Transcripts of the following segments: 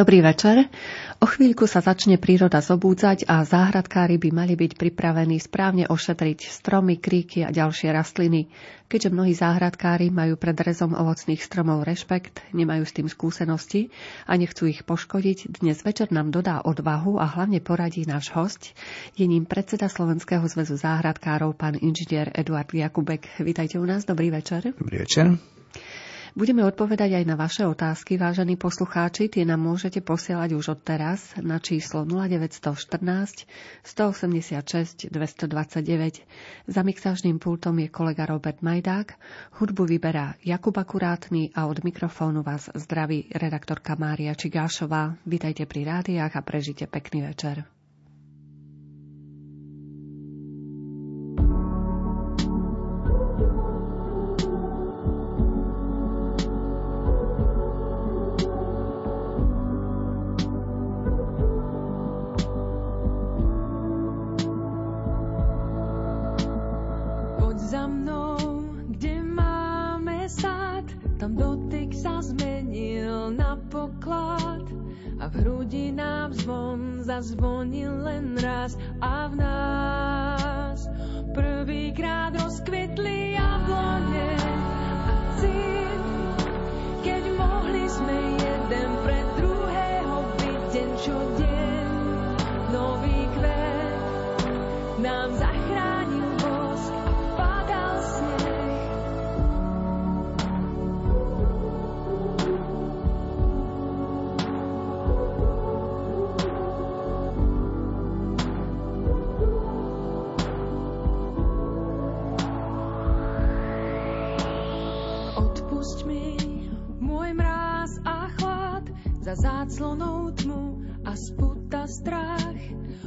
Dobrý večer. O chvíľku sa začne príroda zobúdzať a záhradkári by mali byť pripravení správne ošetriť stromy, kríky a ďalšie rastliny. Keďže mnohí záhradkári majú pred rezom ovocných stromov rešpekt, nemajú s tým skúsenosti a nechcú ich poškodiť, dnes večer nám dodá odvahu a hlavne poradí náš host. Je ním predseda Slovenského zväzu záhradkárov, pán inžinier Eduard Jakubek. Vítajte u nás, dobrý večer. Dobrý večer. Budeme odpovedať aj na vaše otázky, vážení poslucháči. Tie nám môžete posielať už od teraz na číslo 0914 186 229. Za mixážným pultom je kolega Robert Majdák. Hudbu vyberá Jakub Akurátny a od mikrofónu vás zdraví redaktorka Mária Čigášová. Vítajte pri rádiách a prežite pekný večer. prvýkrát rozkvetli. slonou tmu a sputa strach.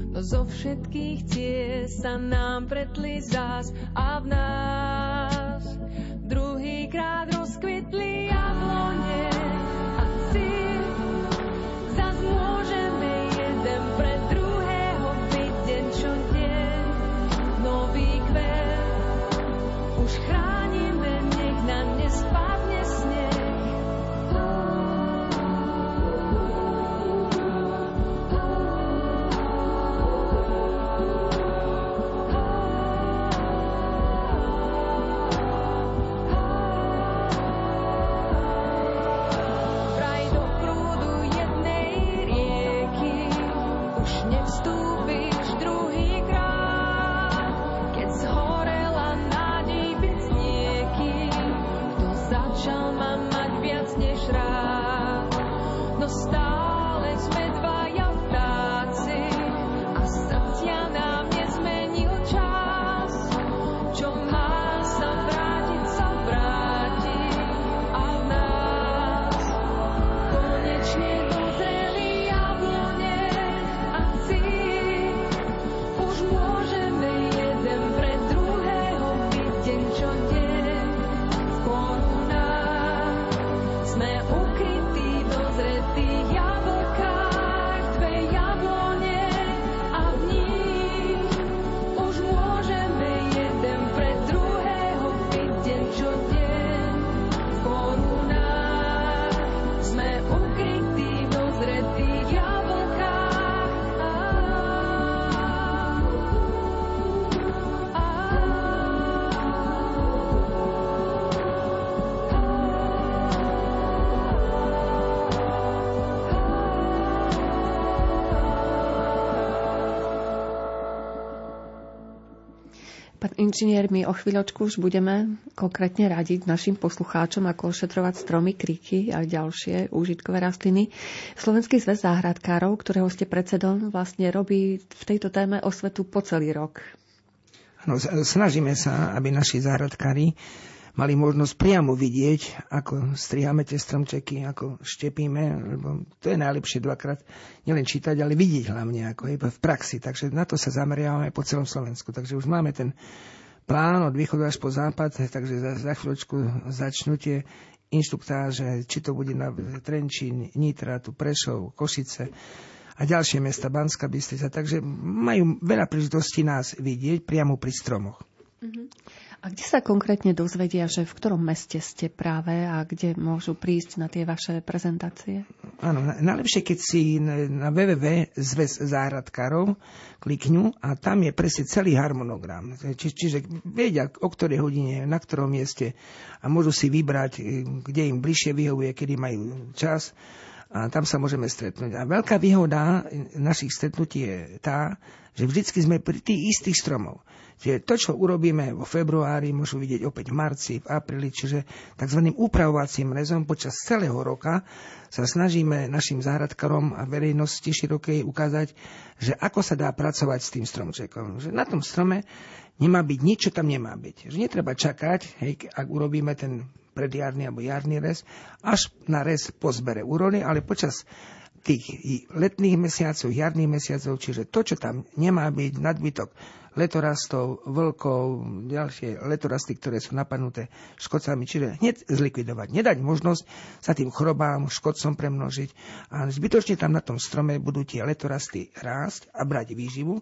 No zo všetkých ciest sa nám pretli zás a v nás inžinier, my o chvíľočku už budeme konkrétne radiť našim poslucháčom, ako ošetrovať stromy, kríky a ďalšie úžitkové rastliny. Slovenský zväz záhradkárov, ktorého ste predsedom, vlastne robí v tejto téme osvetu po celý rok. Ano, snažíme sa, aby naši záhradkári mali možnosť priamo vidieť, ako striháme tie stromčeky, ako štepíme, lebo to je najlepšie dvakrát nielen čítať, ale vidieť hlavne ako je v praxi. Takže na to sa zameriavame po celom Slovensku. Takže už máme ten plán od východu až po západ, takže za, za chvíľočku začnú tie inštruktáže, či to bude na Trenčín, Nitra, tu Prešov, Košice a ďalšie mesta, Banská Bystrica. Takže majú veľa príležitostí nás vidieť priamo pri stromoch. Uh-huh. A kde sa konkrétne dozvedia, že v ktorom meste ste práve a kde môžu prísť na tie vaše prezentácie? Áno, najlepšie, keď si na www zväz záhradkárov kliknú a tam je presne celý harmonogram. Či, čiže vedia, o ktorej hodine, na ktorom mieste a môžu si vybrať, kde im bližšie vyhovuje, kedy majú čas a tam sa môžeme stretnúť. A veľká výhoda našich stretnutí je tá, že vždycky sme pri tých istých stromov. Čiže to, čo urobíme vo februári, môžu vidieť opäť v marci, v apríli, čiže tzv. upravovacím rezom počas celého roka sa snažíme našim záhradkarom a verejnosti širokej ukázať, že ako sa dá pracovať s tým stromčekom. Že na tom strome nemá byť nič, čo tam nemá byť. Že netreba čakať, hej, ak urobíme ten predjarný alebo jarný rez, až na rez po zbere úrony, ale počas tých letných mesiacov, jarných mesiacov, čiže to, čo tam nemá byť, nadbytok letorastov, vlkov, ďalšie letorasty, ktoré sú napadnuté škodcami, čiže hneď zlikvidovať. Nedať možnosť sa tým chorobám, škodcom premnožiť a zbytočne tam na tom strome budú tie letorasty rásť a brať výživu.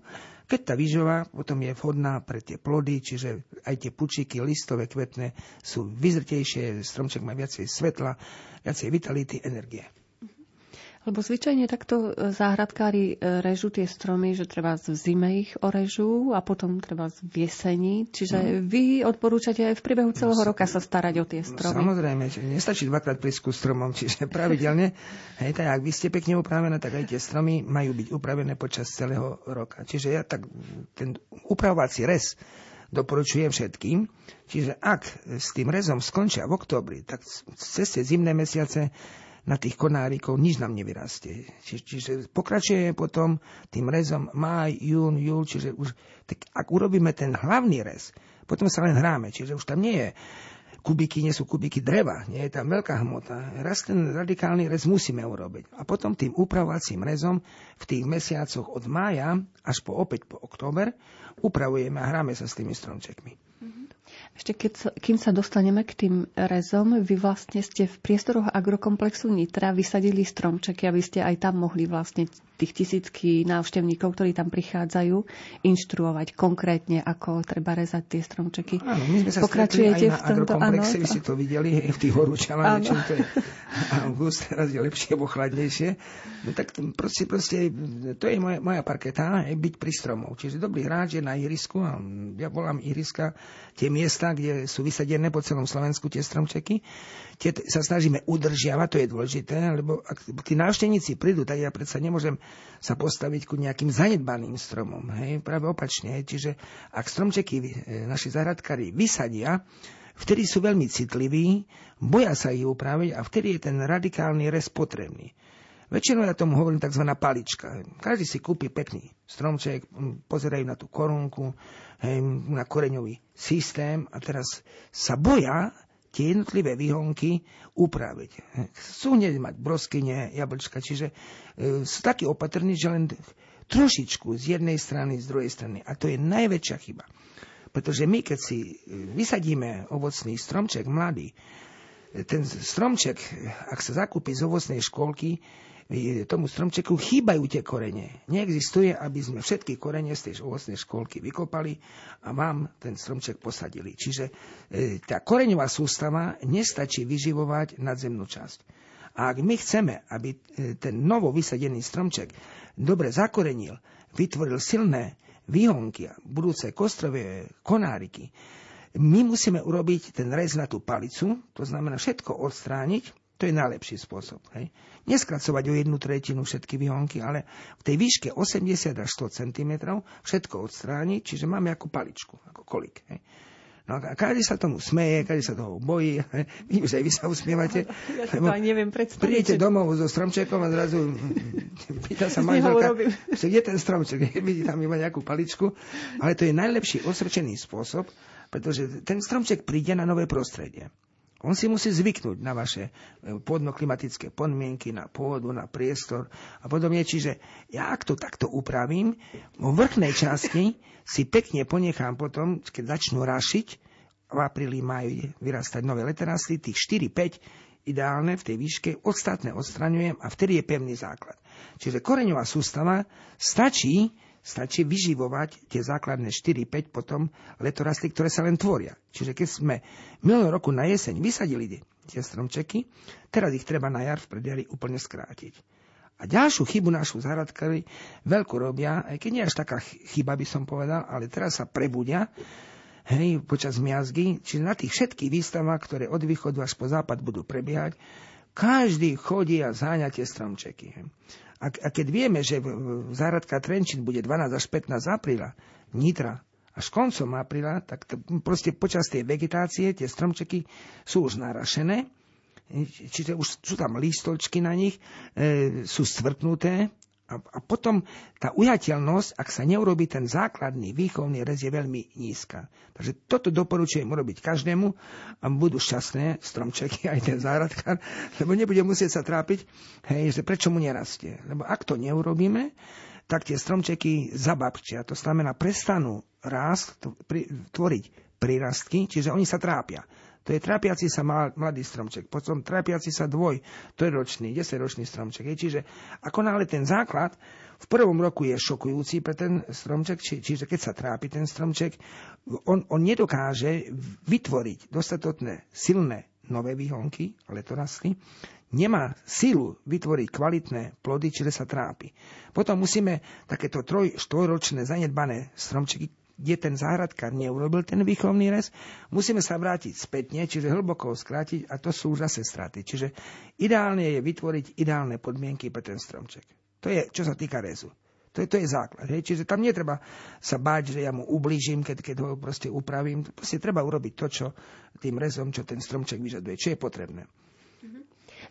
Keď tá výživa potom je vhodná pre tie plody, čiže aj tie pučiky, listové, kvetné sú vyzrtejšie, stromček má viacej svetla, viacej vitality, energie. Lebo zvyčajne takto e, záhradkári e, režú tie stromy, že treba v zime ich orežú a potom treba v jeseni. Čiže mm. vy odporúčate aj v priebehu celého no, roka sa starať o tie stromy. Samozrejme, že nestačí dvakrát prísku stromom, čiže pravidelne. hej, tak ak vy ste pekne upravené, tak aj tie stromy majú byť upravené počas celého roka. Čiže ja tak ten upravovací rez doporučujem všetkým. Čiže ak s tým rezom skončia v oktobri, tak cez tie zimné mesiace na tých konárikov nič nám nevyrastie. Či, čiže pokračuje potom tým rezom maj, jún, júl, čiže už, tak ak urobíme ten hlavný rez, potom sa len hráme, čiže už tam nie je kubiky, nie sú kubiky dreva, nie je tam veľká hmota. Raz ten radikálny rez musíme urobiť. A potom tým upravovacím rezom v tých mesiacoch od mája až po opäť po október upravujeme a hráme sa s tými stromčekmi. Mm-hmm. Ešte keď, kým sa dostaneme k tým rezom, vy vlastne ste v priestoroch agrokomplexu Nitra vysadili stromčeky, aby ste aj tam mohli vlastne tých tisícky návštevníkov, ktorí tam prichádzajú, inštruovať konkrétne, ako treba rezať tie stromčeky. Áno, my sme sa Pokračujete aj na v tomto, agrokomplexe, áno. vy si to videli v tých horúčavách, čím to je august, teraz je lepšie alebo chladnejšie. No tak proste, proste, to je moja, moja parketa, je byť pri stromov. Čiže dobrý hráč je na irisku, a ja volám iriska, tie miesta, kde sú vysadené po celom Slovensku tie stromčeky, tie sa snažíme udržiavať, to je dôležité, lebo ak tí návštevníci prídu, tak ja predsa nemôžem sa postaviť ku nejakým zanedbaným stromom. Hej? Práve opačne. Čiže ak stromčeky e, naši zahradkári vysadia, vtedy sú veľmi citliví, boja sa ich upraviť a vtedy je ten radikálny rez potrebný. Väčšinou ja tomu hovorím tzv. palička. Každý si kúpi pekný stromček, pozerajú na tú korunku, hej, na koreňový systém a teraz sa boja tie jednotlivé výhonky upraviť. Sú hneď mať broskyne, jablčka, čiže e, sú takí opatrní, že len trošičku z jednej strany, z druhej strany. A to je najväčšia chyba. Pretože my, keď si e, vysadíme ovocný stromček mladý, e, ten stromček, ak sa zakúpi z ovocnej školky, tomu stromčeku chýbajú tie korene. Neexistuje, aby sme všetky korene z tej ovocnej školky vykopali a vám ten stromček posadili. Čiže e, tá koreňová sústava nestačí vyživovať nadzemnú časť. A ak my chceme, aby e, ten novo vysadený stromček dobre zakorenil, vytvoril silné výhonky budúce kostrové konáriky, my musíme urobiť ten rez na tú palicu, to znamená všetko odstrániť, to je najlepší spôsob. Hej. Neskracovať o jednu tretinu všetky výhonky, ale v tej výške 80 až 100 cm všetko odstrániť, čiže máme ako paličku, ako kolik. Hej. No a každý sa tomu smeje, každý sa toho bojí. Vidím, že aj vy sa usmievate. Ja si to aj neviem predstaviť. Prídete domov so stromčekom a zrazu pýta sa manželka, kde ten stromček? Vidí tam iba nejakú paličku. Ale to je najlepší osrčený spôsob, pretože ten stromček príde na nové prostredie. On si musí zvyknúť na vaše e, pôdno-klimatické podmienky, na pôdu, na priestor a podobne. Čiže ja ak to takto upravím, vo vrchnej časti si pekne ponechám potom, keď začnú rašiť, v apríli majú vyrastať nové leterasty, tých 4-5 ideálne v tej výške, ostatné odstraňujem a vtedy je pevný základ. Čiže koreňová sústava stačí stačí vyživovať tie základné 4-5 potom letorasty, ktoré sa len tvoria. Čiže keď sme minulého roku na jeseň vysadili tie stromčeky, teraz ich treba na jar v prediari úplne skrátiť. A ďalšiu chybu našu záhradkári veľkú robia, aj keď nie až taká chyba by som povedal, ale teraz sa prebudia, hej, počas miazgy, čiže na tých všetkých výstavách, ktoré od východu až po západ budú prebiehať, každý chodí a zháňa tie stromčeky. A, a keď vieme, že záhradka Trenčín bude 12 až 15 apríla, Nitra až koncom apríla, tak to, proste počas tej vegetácie tie stromčeky sú už narašené, čiže už sú tam lístolčky na nich, e, sú stvrtnuté, a, a potom tá ujateľnosť, ak sa neurobi ten základný výchovný rez, je veľmi nízka. Takže toto doporučujem urobiť každému a budú šťastné stromčeky aj ten záhradkár, lebo nebude musieť sa trápiť, hej, že prečo mu nerastie. Lebo ak to neurobíme, tak tie stromčeky zababčia. To znamená, prestanú rásť, tvoriť prirastky, čiže oni sa trápia. To je trápiaci sa mladý stromček, potom trápiaci sa dvoj, to je ročný, desaťročný stromček. Je. Čiže ako náhle ten základ v prvom roku je šokujúci pre ten stromček, či, čiže keď sa trápi ten stromček, on, on nedokáže vytvoriť dostatočné silné nové výhonky, ale to rastly, nemá silu vytvoriť kvalitné plody, čiže sa trápi. Potom musíme takéto troj, štvoročné zanedbané stromčeky kde ten záhradkár neurobil ten výchovný rez, musíme sa vrátiť spätne, čiže hlboko skrátiť a to sú zase straty. Čiže ideálne je vytvoriť ideálne podmienky pre ten stromček. To je, čo sa týka rezu. To je, to je základ. Hej. Čiže tam netreba sa báť, že ja mu ublížim, keď, keď ho proste upravím. Proste treba urobiť to, čo tým rezom, čo ten stromček vyžaduje, čo je potrebné.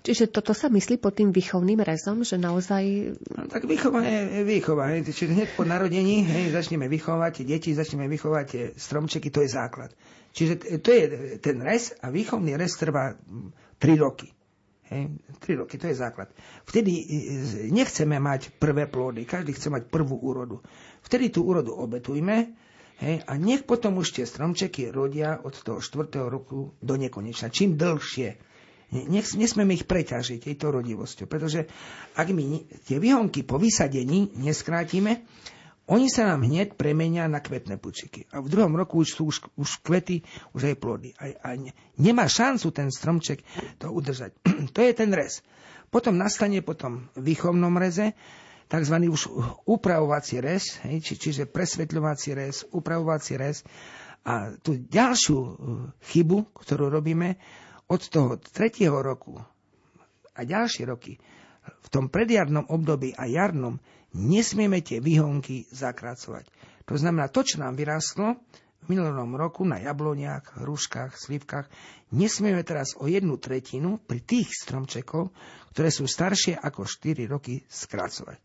Čiže toto sa myslí pod tým výchovným rezom, že naozaj... No, tak výchova je výchova. Čiže hneď po narodení hej, začneme vychovať deti, začneme vychovať tie stromčeky, to je základ. Čiže to je ten rez a výchovný rez trvá 3 roky. Hej, 3 roky, to je základ. Vtedy e, nechceme mať prvé plody, každý chce mať prvú úrodu. Vtedy tú úrodu obetujme, Hej, a nech potom už tie stromčeky rodia od toho 4. roku do nekonečna. Čím dlhšie, nech, nesmieme ich preťažiť tejto rodivosťou, pretože ak my tie výhonky po vysadení neskrátime, oni sa nám hneď premenia na kvetné pučiky. A v druhom roku už sú už, už kvety, už aj plody. A, a ne, nemá šancu ten stromček to udržať. to je ten rez. Potom nastane potom výchovnom reze tzv. už upravovací rez, hej, či, čiže presvetľovací rez, upravovací rez. A tú ďalšiu uh, chybu, ktorú robíme, od toho tretieho roku a ďalšie roky, v tom predjarnom období a jarnom, nesmieme tie výhonky zakracovať. To znamená, to, čo nám vyrástlo v minulom roku na jabloniach, hruškách, slivkách, nesmieme teraz o jednu tretinu pri tých stromčekov, ktoré sú staršie ako 4 roky, skracovať.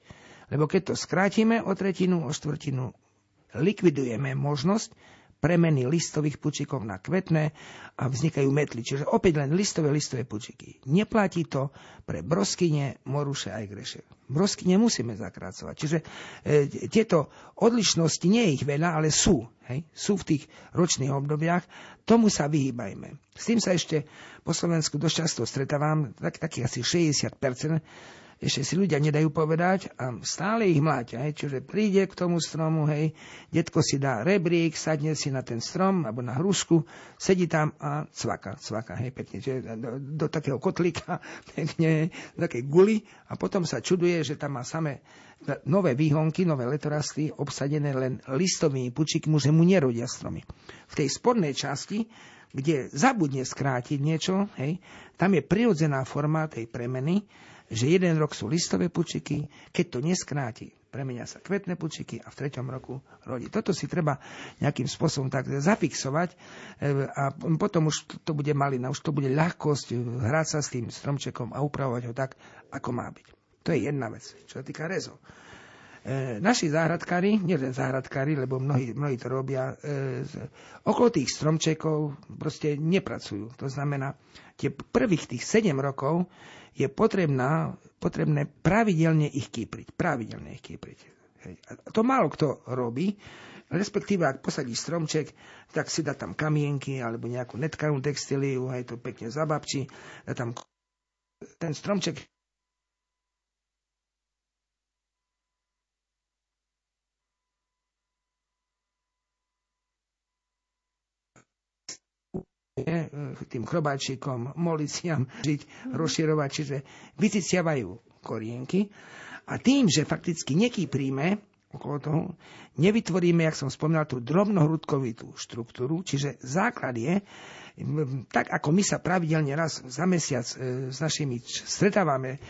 Lebo keď to skrátime o tretinu, o štvrtinu, likvidujeme možnosť, premeny listových pučíkov na kvetné a vznikajú metly. Čiže opäť len listové, listové pučiky. Neplatí to pre broskyne, moruše aj greše. Broskyne musíme zakrácovať. Čiže e, tieto odlišnosti, nie je ich veľa, ale sú. Hej? Sú v tých ročných obdobiach. Tomu sa vyhýbajme. S tým sa ešte po Slovensku dosť často stretávam, tak, takých asi 60 ešte si ľudia nedajú povedať a stále ich mláťa. Hej. Čiže príde k tomu stromu, hej, detko si dá rebrík, sadne si na ten strom alebo na hrušku, sedí tam a cvaka, cvaka, hej, pekne, čiže do, do takého kotlíka, pekne, do takej guli a potom sa čuduje, že tam má samé nové výhonky, nové letorasty obsadené len listovými pučikmi, že mu nerodia stromy. V tej spodnej časti kde zabudne skrátiť niečo, hej, tam je prirodzená forma tej premeny, že jeden rok sú listové pučiky, keď to neskráti, premenia sa kvetné pučiky a v treťom roku rodí. Toto si treba nejakým spôsobom tak zafixovať e, a potom už to bude malina, už to bude ľahkosť hrať sa s tým stromčekom a upravovať ho tak, ako má byť. To je jedna vec, čo sa týka rezov. E, naši záhradkári, nielen záhradkári, lebo mnohí, mnohí to robia, e, okolo tých stromčekov proste nepracujú. To znamená, tie prvých tých 7 rokov je potrebná, potrebné pravidelne ich kýpriť. Pravidelne ich kýpriť. Hej. A to málo kto robí, respektíve ak posadí stromček, tak si dá tam kamienky alebo nejakú netkanú textíliu, aj to pekne zababčí, dá tam ten stromček tým chrobáčikom, moliciam žiť, rozširovať, čiže vyciciavajú korienky a tým, že fakticky neký príjme okolo toho, nevytvoríme, jak som spomínal, tú drobnohrudkovitú štruktúru, čiže základ je, tak ako my sa pravidelne raz za mesiac e, s našimi stretávame,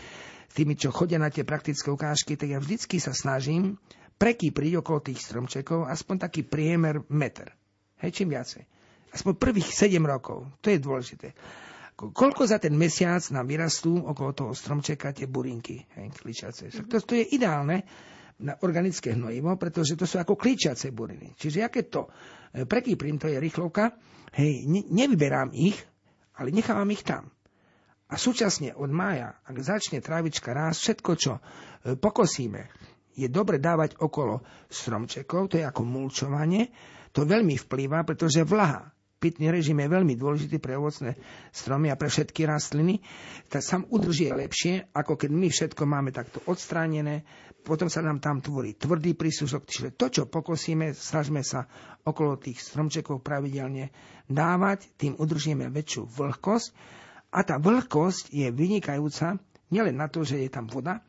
tými, čo chodia na tie praktické ukážky, tak ja vždycky sa snažím prekýpriť okolo tých stromčekov aspoň taký priemer meter. Hej, čím viacej. Aspoň prvých 7 rokov. To je dôležité. Koľko za ten mesiac nám vyrastú okolo toho stromčeka tie burinky, hej, kličace. To, to je ideálne, na organické hnojivo, pretože to sú ako klíčiace buriny. Čiže keď to e, prekýprim, to je rýchlovka, hej, ne, nevyberám ich, ale nechávam ich tam. A súčasne od mája, ak začne trávička rásť, všetko, čo e, pokosíme, je dobre dávať okolo stromčekov, to je ako mulčovanie, to veľmi vplýva, pretože vlaha pitný režim je veľmi dôležitý pre ovocné stromy a pre všetky rastliny, tak sa udrží lepšie, ako keď my všetko máme takto odstránené, potom sa nám tam tvorí tvrdý príslušok, čiže to, čo pokosíme, snažme sa okolo tých stromčekov pravidelne dávať, tým udržíme väčšiu vlhkosť. A tá vlhkosť je vynikajúca nielen na to, že je tam voda,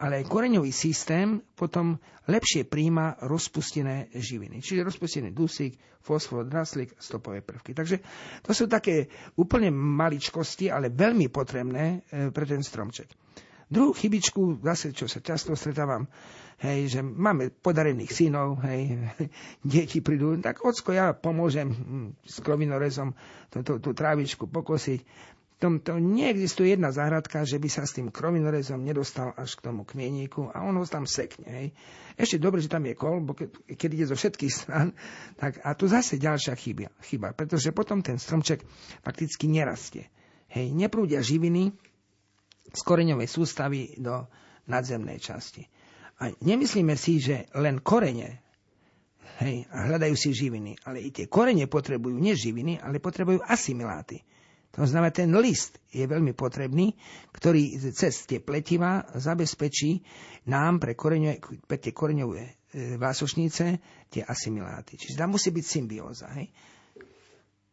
ale aj koreňový systém potom lepšie príjma rozpustené živiny. Čiže rozpustený dusík, fosfor, draslík, stopové prvky. Takže to sú také úplne maličkosti, ale veľmi potrebné e, pre ten stromček. Druhú chybičku, zase čo sa často stretávam, hej, že máme podarených synov, hej, deti prídu, tak ocko, ja pomôžem hm, s krovinorezom tú, tú trávičku pokosiť tomto neexistuje jedna záhradka, že by sa s tým krovinorezom nedostal až k tomu kmieníku a on ho tam sekne. Hej. Ešte dobre, že tam je kol, bo keď, keď ide zo všetkých stran, tak a tu zase ďalšia chyba, chyba, pretože potom ten stromček fakticky nerastie. Hej, neprúdia živiny z koreňovej sústavy do nadzemnej časti. A nemyslíme si, že len korene hej, hľadajú si živiny, ale i tie korene potrebujú nie živiny, ale potrebujú asimiláty. To znamená, ten list je veľmi potrebný, ktorý cez tie pletiva zabezpečí nám pre, koreňové, pre tie koreňové e, vásošnice tie asimiláty. Čiže tam musí byť symbióza. Hej?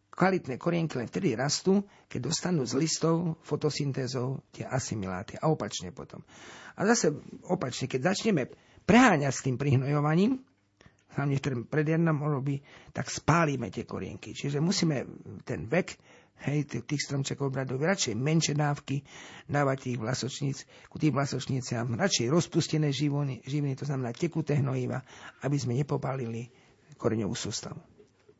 Kvalitné korienky len vtedy rastú, keď dostanú z listov fotosyntézou tie asimiláty. A opačne potom. A zase opačne, keď začneme preháňať s tým prihnojovaním, hlavne v tom predjednom období, tak spálime tie korienky. Čiže musíme ten vek hej, tých stromčekov brať do radšej menšie dávky, dávať tých vlasočníc, ku tým vlasočniciam, radšej rozpustené živiny, živiny, to znamená tekuté hnojiva, aby sme nepopálili koreňovú sústavu.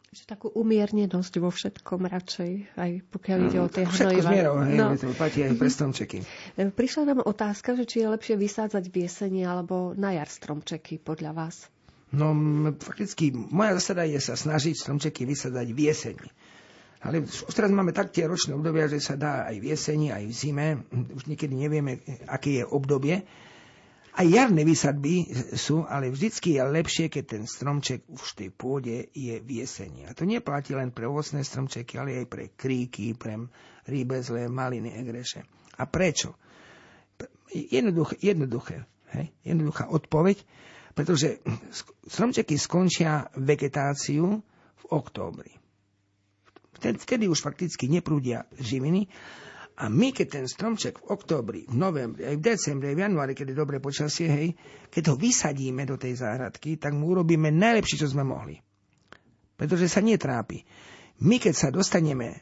Že takú umiernenosť vo všetkom radšej, aj pokiaľ ide o tie no, Všetko hnojiva. Všetko hej, no. to platí aj pre stromčeky. E, prišla nám otázka, že či je lepšie vysádzať v jeseni alebo na jar stromčeky podľa vás? No, fakticky moja zásada je sa snažiť stromčeky vysadať v jeseni. Ale už teraz máme tak tie ročné obdobia, že sa dá aj v jeseni, aj v zime. Už niekedy nevieme, aké je obdobie. Aj jarné vysadby sú, ale vždycky je lepšie, keď ten stromček už v tej pôde je v jeseni. A to neplatí len pre ovocné stromčeky, ale aj pre kríky, pre rýbezle, maliny, egreše. A prečo? Jednoduché, jednoduché hej? jednoduchá odpoveď, pretože stromčeky skončia vegetáciu v októbri. Vtedy, už fakticky neprúdia živiny. A my, keď ten stromček v októbri, v novembri, aj v decembri, aj v januári, keď je dobré počasie, hej, keď ho vysadíme do tej záhradky, tak mu urobíme najlepšie, čo sme mohli. Pretože sa netrápi. My, keď sa dostaneme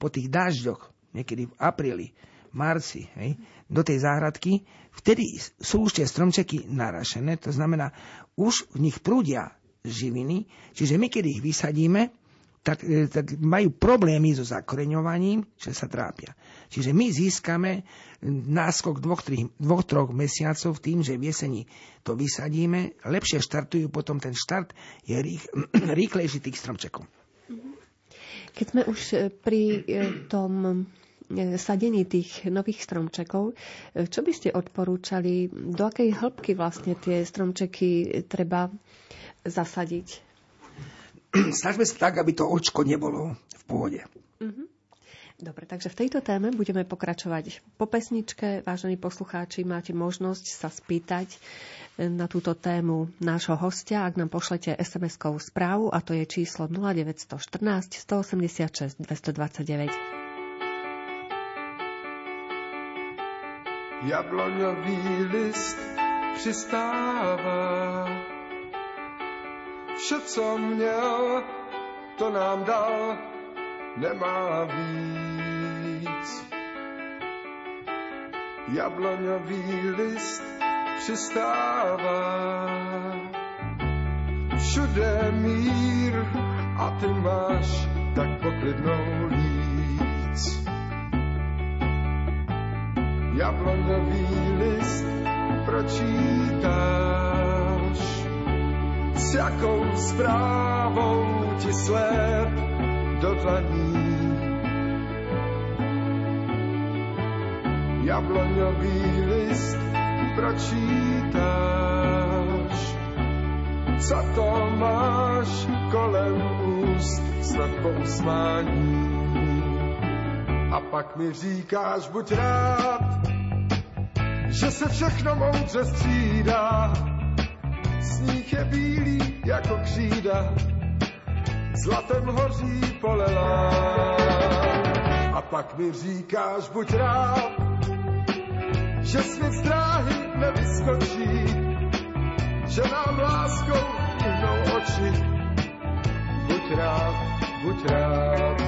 po tých dážďoch, niekedy v apríli, marci, hej, do tej záhradky, vtedy sú už tie stromčeky narašené, to znamená, už v nich prúdia živiny, čiže my, keď ich vysadíme, tak, e, tak majú problémy so zakoreňovaním, že sa trápia. Čiže my získame náskok dvoch, tri, dvoch, troch mesiacov tým, že v jeseni to vysadíme, lepšie štartujú, potom ten štart je rých, rýchlejší tých stromčekov. Keď sme už e, pri e, tom sadení tých nových stromčekov. Čo by ste odporúčali, do akej hĺbky vlastne tie stromčeky treba zasadiť? snažme sa tak, aby to očko nebolo v pôde. Uh-huh. Dobre, takže v tejto téme budeme pokračovať po pesničke. Vážení poslucháči, máte možnosť sa spýtať eh, na túto tému nášho hostia, ak nám pošlete SMS-kovú správu a to je číslo 0914 186 229. Jabloňový list přistává. Vše, co měl, to nám dal, nemá víc. Jabloňový list přistává. Všude mír a ty máš tak poklidnou líc. Jabloňový list pročítáš, s jakou zprávou ti sled do dlaní. Jabloňový list pročítáš, co to máš kolem úst, snad po usmání. A pak mi říkáš, buď rád, že se všechno moudře střídá. Sníh je bílý jako křída, zlatem hoří polela. A pak mi říkáš, buď rád, že svět z dráhy nevyskočí, že nám láskou uhnou oči. Buď rád, buď rád.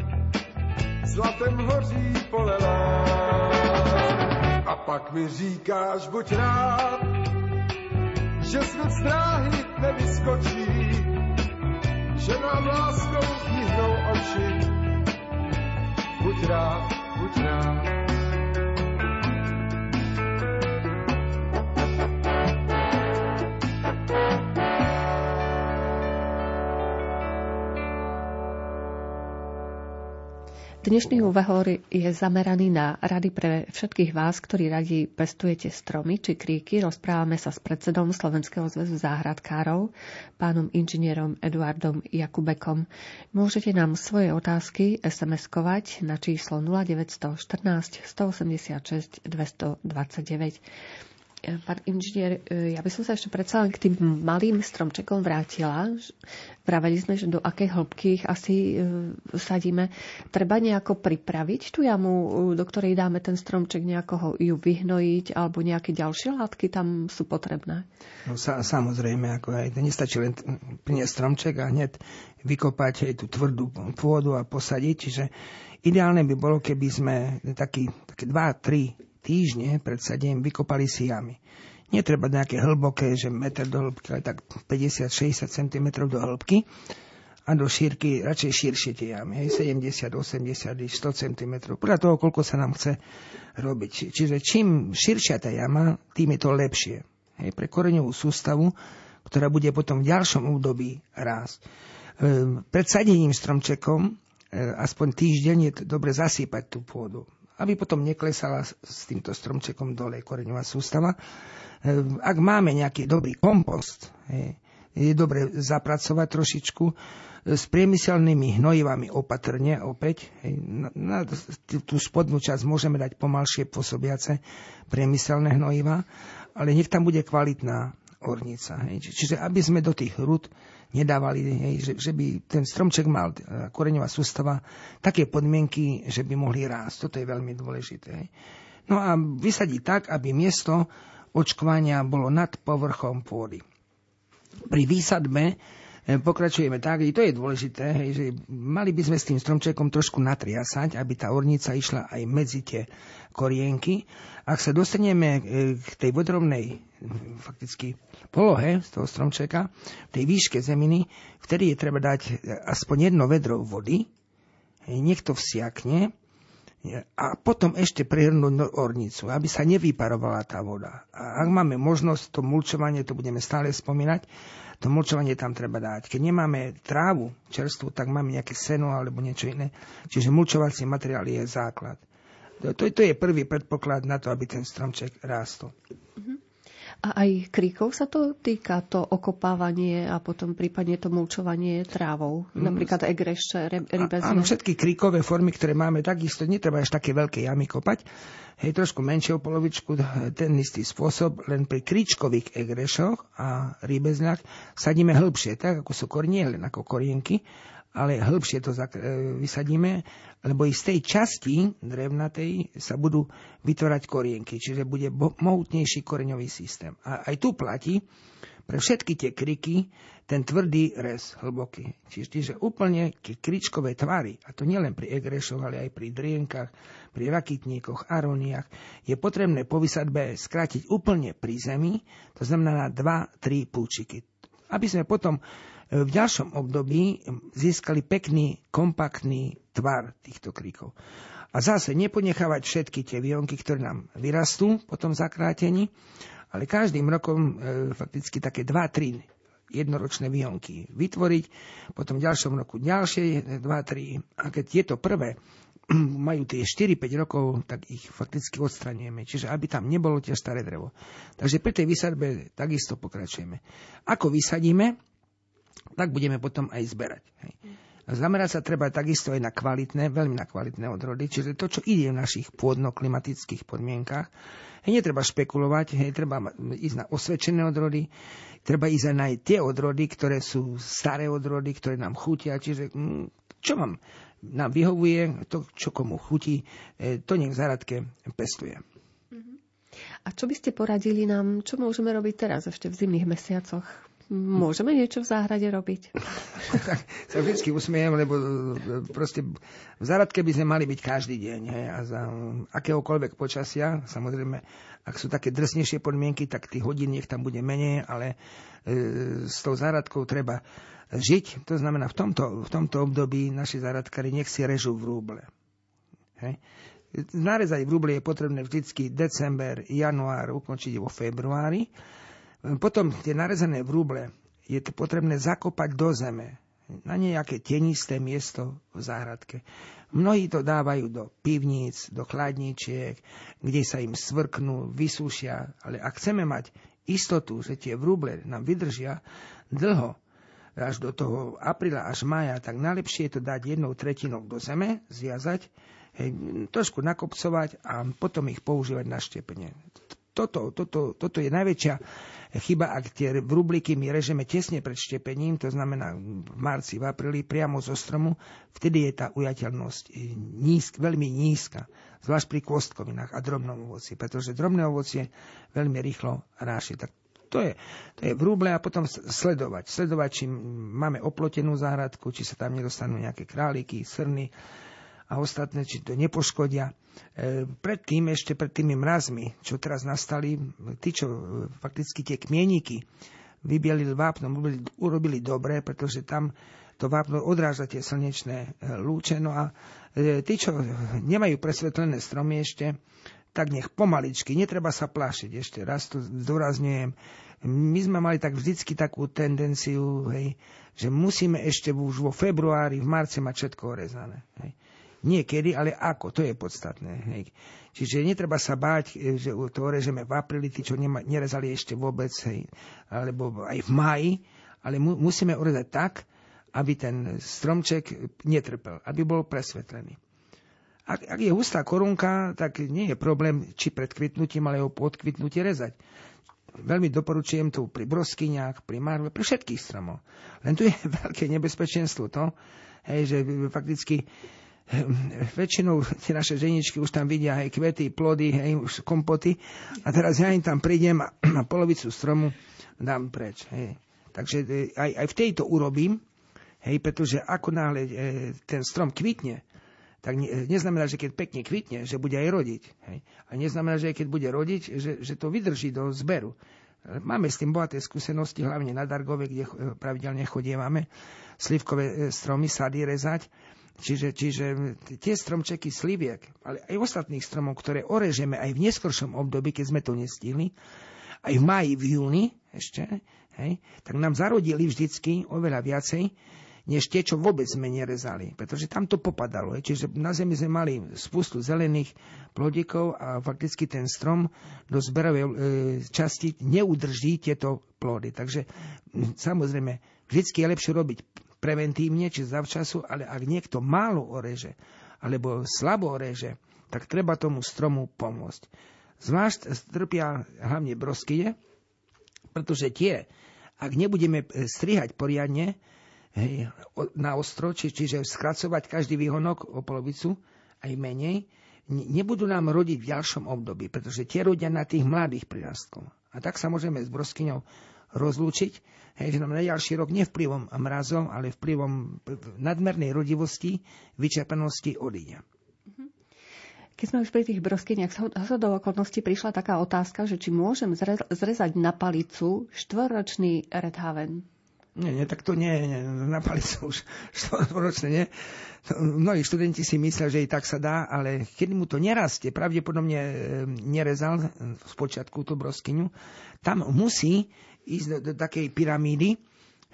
zlatem hoří polela. A pak mi říkáš, buď rád, že svět z dráhy nevyskočí, že nám láskou zmihnou oči. Buď rád, buď rád. Dnešný úvahor je zameraný na rady pre všetkých vás, ktorí radi pestujete stromy či kríky. Rozprávame sa s predsedom Slovenského zväzu záhradkárov, pánom inžinierom Eduardom Jakubekom. Môžete nám svoje otázky SMS-kovať na číslo 0914 186 229. Pán inžinier, e, ja by som sa ešte predsa len k tým malým stromčekom vrátila. Vraveli sme, že do akej hĺbky ich asi e, sadíme. Treba nejako pripraviť tú jamu, e, do ktorej dáme ten stromček, nejako ju vyhnojiť, alebo nejaké ďalšie látky tam sú potrebné? No, sa, samozrejme, ako aj nestačí len priniesť stromček a hneď vykopať aj tú tvrdú pôdu a posadiť. Čiže ideálne by bolo, keby sme taký, také 2-3 týždne pred sadením vykopali si jamy. Netreba nejaké hlboké, že meter do hĺbky, ale tak 50-60 cm do hĺbky a do šírky radšej širšie tie jamy, hej, 70, 80, 100 cm, podľa toho, koľko sa nám chce robiť. Čiže čím širšia tá jama, tým je to lepšie. Hej, pre koreňovú sústavu, ktorá bude potom v ďalšom údobí rásť. E, pred sadením stromčekom e, aspoň týždeň je dobre zasýpať tú pôdu aby potom neklesala s týmto stromčekom dole koreňová sústava. Ehm, ak máme nejaký dobrý kompost, je dobre zapracovať trošičku e, s priemyselnými hnojivami opatrne opäť. Na, tú spodnú časť môžeme dať pomalšie pôsobiace priemyselné hnojiva, ale nech tam bude kvalitná ornica. Čiže aby sme do tých hrud nedávali, hej, že, že by ten stromček mal, e, koreňová sústava, také podmienky, že by mohli rásť. Toto je veľmi dôležité. Hej. No a vysadiť tak, aby miesto očkovania bolo nad povrchom pôdy. Pri výsadbe pokračujeme tak, i to je dôležité, že mali by sme s tým stromčekom trošku natriasať, aby tá ornica išla aj medzi tie korienky. Ak sa dostaneme e, k tej vodrovnej fakticky polohe z toho stromčeka, tej výške zeminy, vtedy je treba dať aspoň jedno vedro vody, niekto vsiakne, a potom ešte prehrnúť ornicu, aby sa nevyparovala tá voda. A ak máme možnosť, to mulčovanie, to budeme stále spomínať, to mulčovanie tam treba dať. Keď nemáme trávu čerstvu, tak máme nejaké seno alebo niečo iné. Čiže mulčovací materiál je základ. To, to, to je prvý predpoklad na to, aby ten stromček rástol. Mm-hmm. A aj kríkov sa to týka, to okopávanie a potom prípadne to mulčovanie trávou, mm. napríklad egrešče, rybezne. Áno, všetky kríkové formy, ktoré máme, takisto netreba až také veľké jamy kopať. Hej, trošku menšieho polovičku, ten istý spôsob, len pri kríčkových egrešoch a rybezniach sadíme hĺbšie, tak ako sú kornie, len ako korienky ale hĺbšie to e, vysadíme, lebo i z tej časti drevnatej sa budú vytvárať korienky, čiže bude mohutnejší koreňový systém. A aj tu platí pre všetky tie kriky ten tvrdý rez, hlboký. Čiže, čiže úplne kričkové tvary, a to nielen pri egrešoch, ale aj pri drienkach, pri rakitníkoch, aroniach, je potrebné po vysadbe skrátiť úplne pri zemi, to znamená na 2-3 púčiky. Aby sme potom v ďalšom období získali pekný, kompaktný tvar týchto kríkov. A zase neponechávať všetky tie výhonky, ktoré nám vyrastú po tom zakrátení, ale každým rokom e, fakticky také 2-3 jednoročné výhonky vytvoriť, potom v ďalšom roku ďalšie 2-3 a keď tieto prvé majú tie 4-5 rokov, tak ich fakticky odstranieme. Čiže aby tam nebolo tie staré drevo. Takže pri tej vysadbe takisto pokračujeme. Ako vysadíme, tak budeme potom aj zberať. Hej. Zamerať sa treba takisto aj na kvalitné, veľmi na kvalitné odrody, čiže to, čo ide v našich pôdno-klimatických podmienkach. Hej, netreba špekulovať, hej, treba ísť na osvedčené odrody, treba ísť aj na tie odrody, ktoré sú staré odrody, ktoré nám chutia, čiže mm, čo vám nám vyhovuje, to, čo komu chutí, e, to nech v záradke pestuje. Mhm. A čo by ste poradili nám, čo môžeme robiť teraz ešte v zimných mesiacoch? Môžeme niečo v záhrade robiť? sa vždy usmiejem, lebo e, proste v záhradke by sme mali byť každý deň. Hej, a za akéhokoľvek počasia, samozrejme, ak sú také drsnejšie podmienky, tak tých hodín nech tam bude menej, ale e, s tou záhradkou treba žiť. To znamená, v tomto, v tomto období naši záhradkári nech si režú v rúble. Hej. Narezať v rúble je potrebné vždycky december, január, ukončiť vo februári potom tie narezané vrúble je to potrebné zakopať do zeme na nejaké tenisté miesto v záhradke. Mnohí to dávajú do pivníc, do chladničiek, kde sa im svrknú, vysúšia, ale ak chceme mať istotu, že tie vrúble nám vydržia dlho, až do toho apríla až maja, tak najlepšie je to dať jednou tretinou do zeme, zviazať, hej, trošku nakopcovať a potom ich používať na štepenie. Toto, toto, toto je najväčšia chyba, ak tie vrubliky my režeme tesne pred štepením, to znamená v marci, v apríli, priamo zo stromu, vtedy je tá ujateľnosť nízk, veľmi nízka, zvlášť pri kôstkovinách a drobnom ovoci, pretože drobné ovocie veľmi rýchlo ráši. Tak to je, to je vrúble a potom sledovať. Sledovať, či máme oplotenú záhradku, či sa tam nedostanú nejaké králiky, srny, a ostatné, či to nepoškodia. E, predtým, ešte pred tými mrazmi, čo teraz nastali, tí, čo e, fakticky tie kmieniky vybielili vápnom, urobili, dobre, pretože tam to vápno odráža tie slnečné e, lúče. No a tí, čo nemajú presvetlené stromy ešte, tak nech pomaličky, netreba sa plášiť. Ešte raz to zdôrazňujem. My sme mali tak vždycky takú tendenciu, hej, že musíme ešte už vo februári, v marci mať všetko orezané. Hej. Nie kedy, ale ako, to je podstatné. Hej. Čiže netreba sa báť, e, že to režeme v apríli, tí, čo nema, nerezali ešte vôbec, hej, alebo aj v máji, ale mu, musíme urezať tak, aby ten stromček netrpel, aby bol presvetlený. Ak, ak je hustá korunka, tak nie je problém, či pred kvitnutím, ale ho po odkvitnutí rezať. veľmi doporučujem to pri broskyniach, pri marve, pri všetkých stromov. Len tu je veľké nebezpečenstvo to, hej, že fakticky väčšinou tie naše ženičky už tam vidia aj kvety, plody, hej, už kompoty a teraz ja im tam prídem a, a polovicu stromu dám preč. Hej. Takže e, aj, aj v tejto urobím, hej, pretože ako náhle e, ten strom kvitne, tak ne, neznamená, že keď pekne kvitne, že bude aj rodiť. Hej. A neznamená, že keď bude rodiť, že, že to vydrží do zberu. Máme s tým bohaté skúsenosti, hlavne na Dargove, kde pravidelne chodievame slivkové stromy, sady rezať Čiže, čiže tie stromčeky sliviek, ale aj ostatných stromov, ktoré orežeme aj v neskoršom období, keď sme to nestihli, aj v máji, v júni ešte, hej, tak nám zarodili vždycky oveľa viacej, než tie, čo vôbec sme nerezali. Pretože tam to popadalo. Hej. Čiže na zemi sme mali spustu zelených plodíkov a fakticky ten strom do zberovej e, časti neudrží tieto plody. Takže samozrejme, vždycky je lepšie robiť preventívne či zavčasu, ale ak niekto málo oreže alebo slabo oreže, tak treba tomu stromu pomôcť. Zvlášť trpia hlavne broskyne, pretože tie, ak nebudeme e, strihať poriadne hej, na ostro, či, čiže skracovať každý výhonok o polovicu, aj menej, nebudú nám rodiť v ďalšom období, pretože tie rodia na tých mladých prirastkov. A tak sa môžeme s broskyňou rozlúčiť, hej, že nám na ďalší rok nie vplyvom mrazov, ale vplyvom nadmernej rodivosti, vyčerpanosti odíde. Mhm. Keď sme už pri tých broskyniach, do okolností prišla taká otázka, že či môžem zrezať na palicu štvoročný redhaven. Nie, nie, tak to nie, nie na palicu už štvoročné nie. Mnohí študenti si myslia, že i tak sa dá, ale keď mu to nerastie, pravdepodobne e, nerezal z počiatku tú broskyňu, tam musí ísť do, do takej pyramídy,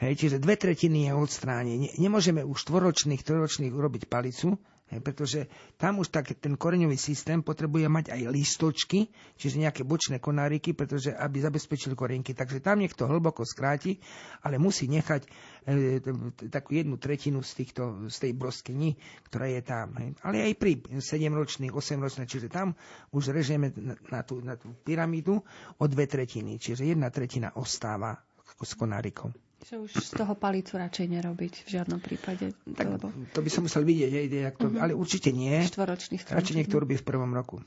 hej, čiže dve tretiny je odstránie. Nemôžeme už štvoročných, trojročných urobiť palicu, pretože tam už tak ten koreňový systém potrebuje mať aj listočky, čiže nejaké bočné konáriky, pretože aby zabezpečil korenky. Takže tam niekto hlboko skráti, ale musí nechať e, takú jednu tretinu z, týchto, z tej broskyni, ktorá je tam. Ale aj pri 7-ročných, 8-ročných, čiže tam už režeme na, na, tú, na tú pyramídu o dve tretiny, čiže jedna tretina ostáva s konárikom. Že už z toho palicu radšej nerobiť v žiadnom prípade. Tak, lebo... To by som musel vidieť, je, je, to, uh-huh. ale určite nie. Štvoročných Radšej niekto robí v prvom roku.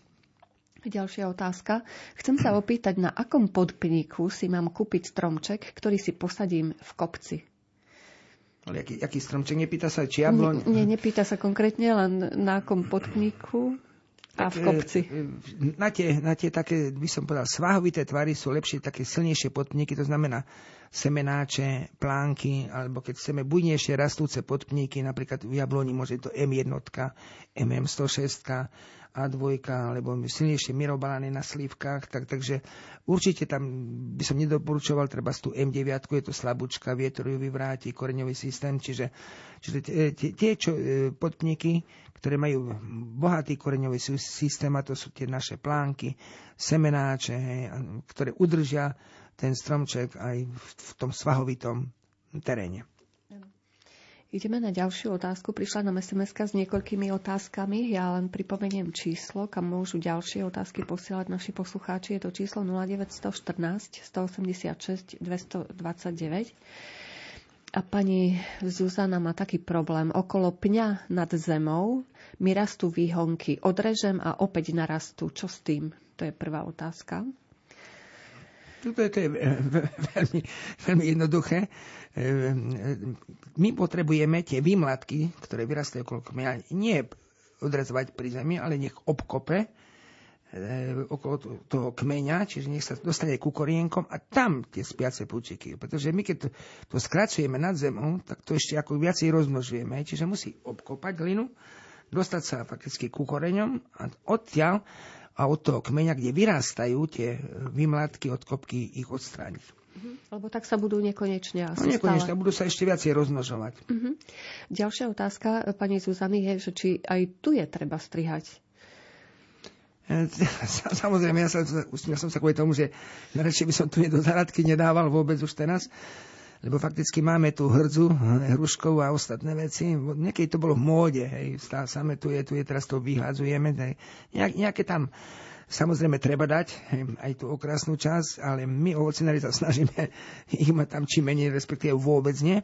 Ďalšia otázka. Chcem sa opýtať, na akom podpníku si mám kúpiť stromček, ktorý si posadím v kopci? Ale aký, aký stromček? Nepýta sa, či jabloň? Nie, nepýta sa konkrétne, len na akom podpníku a v kopci. E, e, na tie, na tie také, by som povedal, svahovité tvary sú lepšie také silnejšie podpníky, to znamená semenáče, plánky, alebo keď chceme bujnejšie rastúce podpníky, napríklad v jabloni môže to M1, MM106, A2, alebo silnejšie mirobalány na slívkach, tak, takže určite tam by som nedoporučoval, treba tú M9, je to slabúčka, vietor ju vyvráti, koreňový systém, čiže, čiže tie, e, podpníky, ktoré majú bohatý koreňový systém, a to sú tie naše plánky, semenáče, hej, ktoré udržia ten stromček aj v tom svahovitom teréne. Ideme na ďalšiu otázku. Prišla nám sms s niekoľkými otázkami. Ja len pripomeniem číslo, kam môžu ďalšie otázky posielať naši poslucháči. Je to číslo 0914 186 229. A pani Zuzana má taký problém. Okolo pňa nad zemou mi rastú výhonky. Odrežem a opäť narastú. Čo s tým? To je prvá otázka. To je, to je veľmi, veľmi jednoduché. My potrebujeme tie výmladky, ktoré vyrastajú okolo kmeňa, nie odrezovať pri zemi, ale nech obkope okolo toho kmeňa, čiže nech sa dostane ku korienkom a tam tie spiace púčiky. Pretože my keď to, to skracujeme nad zemou, tak to ešte ako viacej rozmnožujeme. Čiže musí obkopať hlinu, dostať sa fakticky ku koreňom a odtiaľ a od toho kmeňa, kde vyrastajú tie vymlátky od kopky, ich odstrániť. Uh-huh. Lebo tak sa budú nekonečne asi no, nekonečne, stále. budú sa ešte viacej rozmnožovať. Uh-huh. Ďalšia otázka pani Zuzany je, že či aj tu je treba strihať. E, samozrejme, ja som, ja som sa kvôli tomu, že radšej by som tu do záradky nedával vôbec už teraz, lebo fakticky máme tu hrdzu, hruškov a ostatné veci. Niekedy to bolo v móde, hej, stále tu je, tu je, teraz to vyhádzujeme. Nejak, nejaké tam Samozrejme, treba dať aj tú okrasnú časť, ale my ovocinári sa snažíme ich mať tam čím menej, respektíve vôbec nie.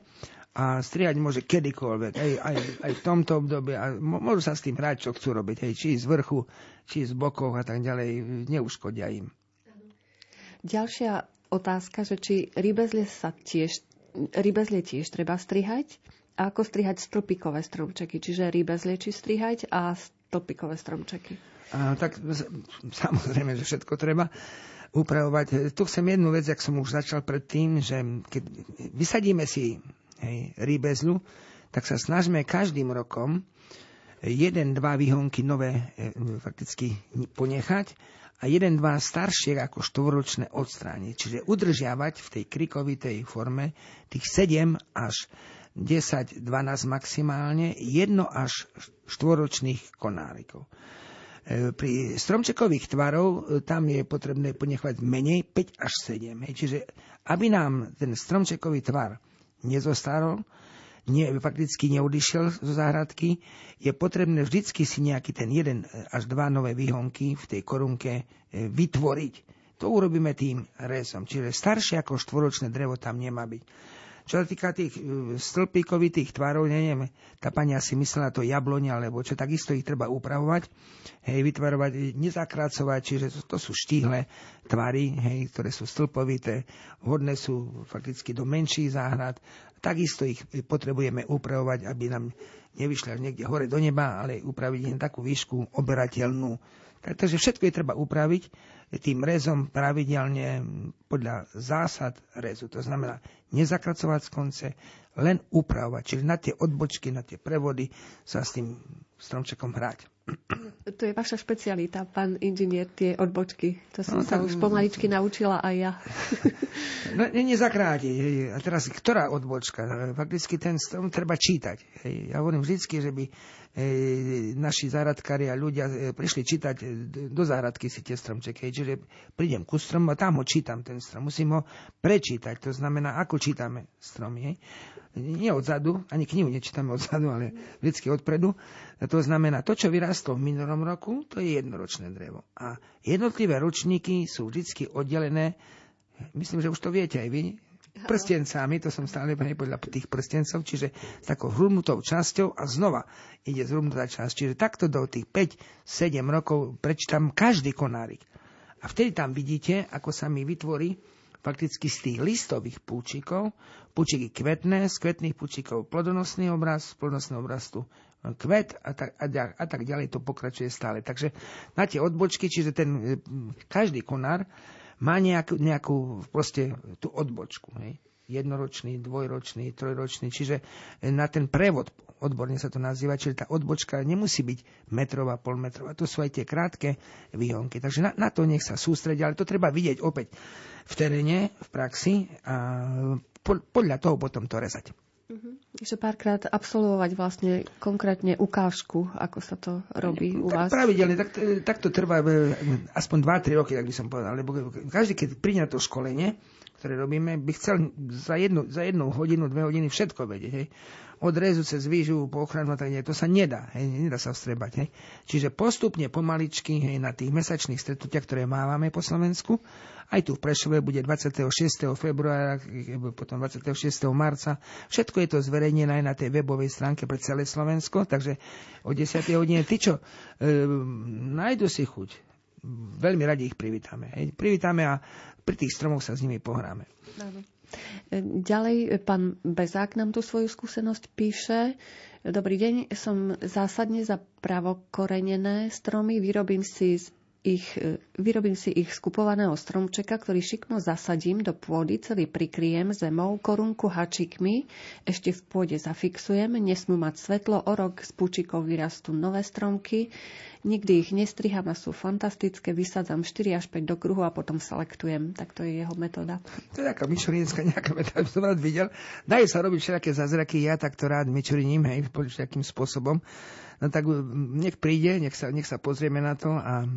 A strihať môže kedykoľvek, aj, aj, aj v tomto období. A môžu sa s tým hrať, čo chcú robiť, aj, či z vrchu, či z bokov a tak ďalej. Neuškodia im. Ďalšia otázka, že či rybezlie sa tiež, rybezlie tiež treba strihať a ako strihať stĺpikové stromčeky, čiže rybezlie či strihať a stĺpikové stromčeky. A, tak samozrejme, že všetko treba upravovať. Tu chcem jednu vec, jak som už začal predtým, že keď vysadíme si hej, rybezlu, tak sa snažíme každým rokom jeden, dva výhonky nové e, fakticky ponechať a jeden, dva staršie ako štvoročné odstrániť. Čiže udržiavať v tej krikovitej forme tých 7 až 10, 12 maximálne, jedno až štvoročných konárikov. E, pri stromčekových tvarov e, tam je potrebné ponechať menej 5 až 7. Čiže aby nám ten stromčekový tvar nezostarol, nie, fakticky neodišiel zo záhradky, je potrebné vždycky si nejaký ten jeden e, až dva nové výhonky v tej korunke vytvoriť. To urobíme tým rezom. Čiže staršie ako štvoročné drevo tam nemá byť. Čo sa týka tých e, stĺpíkovitých tvarov, neviem, tá pani asi myslela to jablonia, alebo čo, takisto ich treba upravovať, hej, vytvarovať, nezakracovať, čiže to, to sú štíhle tvary, hej, ktoré sú stĺpovité, vhodné sú fakticky do menších záhrad, takisto ich potrebujeme upravovať, aby nám nevyšli až niekde hore do neba, ale upraviť na takú výšku oberateľnú. Takže všetko je treba upraviť tým rezom pravidelne podľa zásad rezu. To znamená nezakracovať z konce, len upravovať. Čiže na tie odbočky, na tie prevody sa s tým stromčekom hrať. To je vaša špecialita, pán inžinier, tie odbočky. To som no, sa tak... už pomaličky naučila aj ja. No, nezakráti. A teraz, ktorá odbočka? Fakticky ten strom treba čítať. Ja hovorím vždycky, že by naši záradkári a ľudia e, prišli čítať e, do záradky si tie stromčeky. Čiže prídem ku stromu a tam ho čítam, ten strom. Musím ho prečítať. To znamená, ako čítame stromy. Nie odzadu, ani knihu nečítame odzadu, ale vždy odpredu. To znamená, to, čo vyrastlo v minulom roku, to je jednoročné drevo. A jednotlivé ročníky sú vždy oddelené, myslím, že už to viete aj vy, prstencami, to som stále podľa tých prstencov, čiže s takou hrubnutou časťou a znova ide zhrubnutá časť. Čiže takto do tých 5-7 rokov prečítam každý konárik. A vtedy tam vidíte, ako sa mi vytvorí fakticky z tých listových púčikov, púčiky kvetné, z kvetných púčikov plodonosný obraz, z plodonostného obrazu kvet a tak, a, a tak ďalej to pokračuje stále. Takže na tie odbočky, čiže ten, každý konár má nejakú, nejakú proste tú odbočku. Hej jednoročný, dvojročný, trojročný, čiže na ten prevod, odborne sa to nazýva, čiže tá odbočka nemusí byť metrová, polmetrová. To sú aj tie krátke výhonky. Takže na, na to nech sa sústredia, ale to treba vidieť opäť v teréne, v praxi a po, podľa toho potom to rezať. Uh-huh. Ešte párkrát absolvovať vlastne konkrétne ukážku, ako sa to robí u tak vás. Pravidelne, tak, tak to trvá e, aspoň 2-3 roky, tak by som povedal. Lebo každý, keď na to školenie, ktoré robíme, by chcel za jednu, za jednu hodinu, dve hodiny všetko vedieť. Hej. Od rezu cez výživu po ochranu a tak ďalej. To sa nedá. Hej. Nedá sa vstrebať. Hej. Čiže postupne, pomaličky, hej, na tých mesačných stretnutiach, ktoré máme po Slovensku, aj tu v Prešove bude 26. februára, potom 26. marca. Všetko je to zverejnené aj na tej webovej stránke pre celé Slovensko, takže o 10. hodine tí, čo e, nájdu si chuť, veľmi radi ich privítame. Hej. Privítame a pri tých stromoch sa s nimi pohráme. Ďalej, pán Bezák nám tu svoju skúsenosť píše. Dobrý deň, som zásadne za pravokorenené stromy. Vyrobím si z ich, e, vyrobím si ich skupovaného stromčeka, ktorý šikmo zasadím do pôdy, celý prikryjem zemou, korunku hačikmi, ešte v pôde zafixujem, nesmú mať svetlo, o rok z púčikov vyrastú nové stromky, nikdy ich nestriham a sú fantastické, vysadzam 4 až 5 do kruhu a potom selektujem. Tak to je jeho metóda. To je taká myšlienická nejaká metóda, som rád videl. Dajú sa robiť všelijaké zázraky, ja takto rád myčuriním, hej, nejakým spôsobom No tak nech príde, nech sa, nech sa pozrieme na to a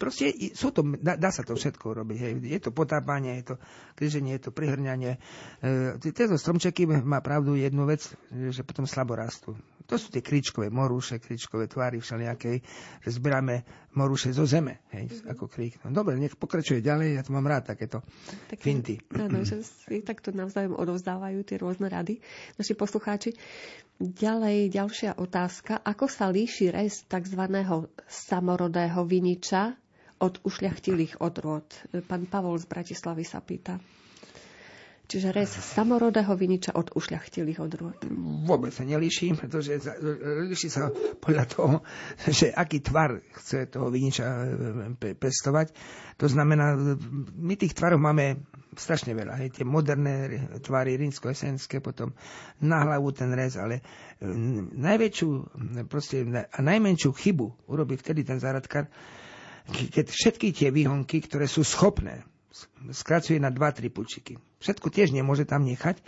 proste sú to, dá, dá sa to všetko robiť. Hej. Je to potápanie, je to križenie, je to prihrňanie. E, tieto stromčeky má pravdu jednu vec, že potom slabo rastú. To sú tie kričkové morúše, kričkové tvary všelijakej, že zberáme morúše zo zeme, hej, mm-hmm. ako krík. No dobre, nech pokračuje ďalej, ja to mám rád, takéto tak, finty. Áno, že si takto navzájom odovzdávajú tie rôzne rady, naši poslucháči. Ďalej, ďalšia otázka. Ako sa líši rez tzv. samorodého viniča od ušľachtilých odrôd? Pán Pavol z Bratislavy sa pýta. Čiže rez samorodého viniča od ušľachtilých odrôd. Vôbec sa nelíši, pretože líši sa podľa toho, že aký tvar chce toho viniča e, pestovať. To znamená, my tých tvarov máme strašne veľa. Hej, tie moderné tvary rímsko-esenské, potom na hlavu ten rez, ale e, najväčšiu proste, a najmenšiu chybu urobí vtedy ten záradkár, keď všetky tie výhonky, ktoré sú schopné skracuje na 2-3 pučiky. Všetko tiež nemôže tam nechať,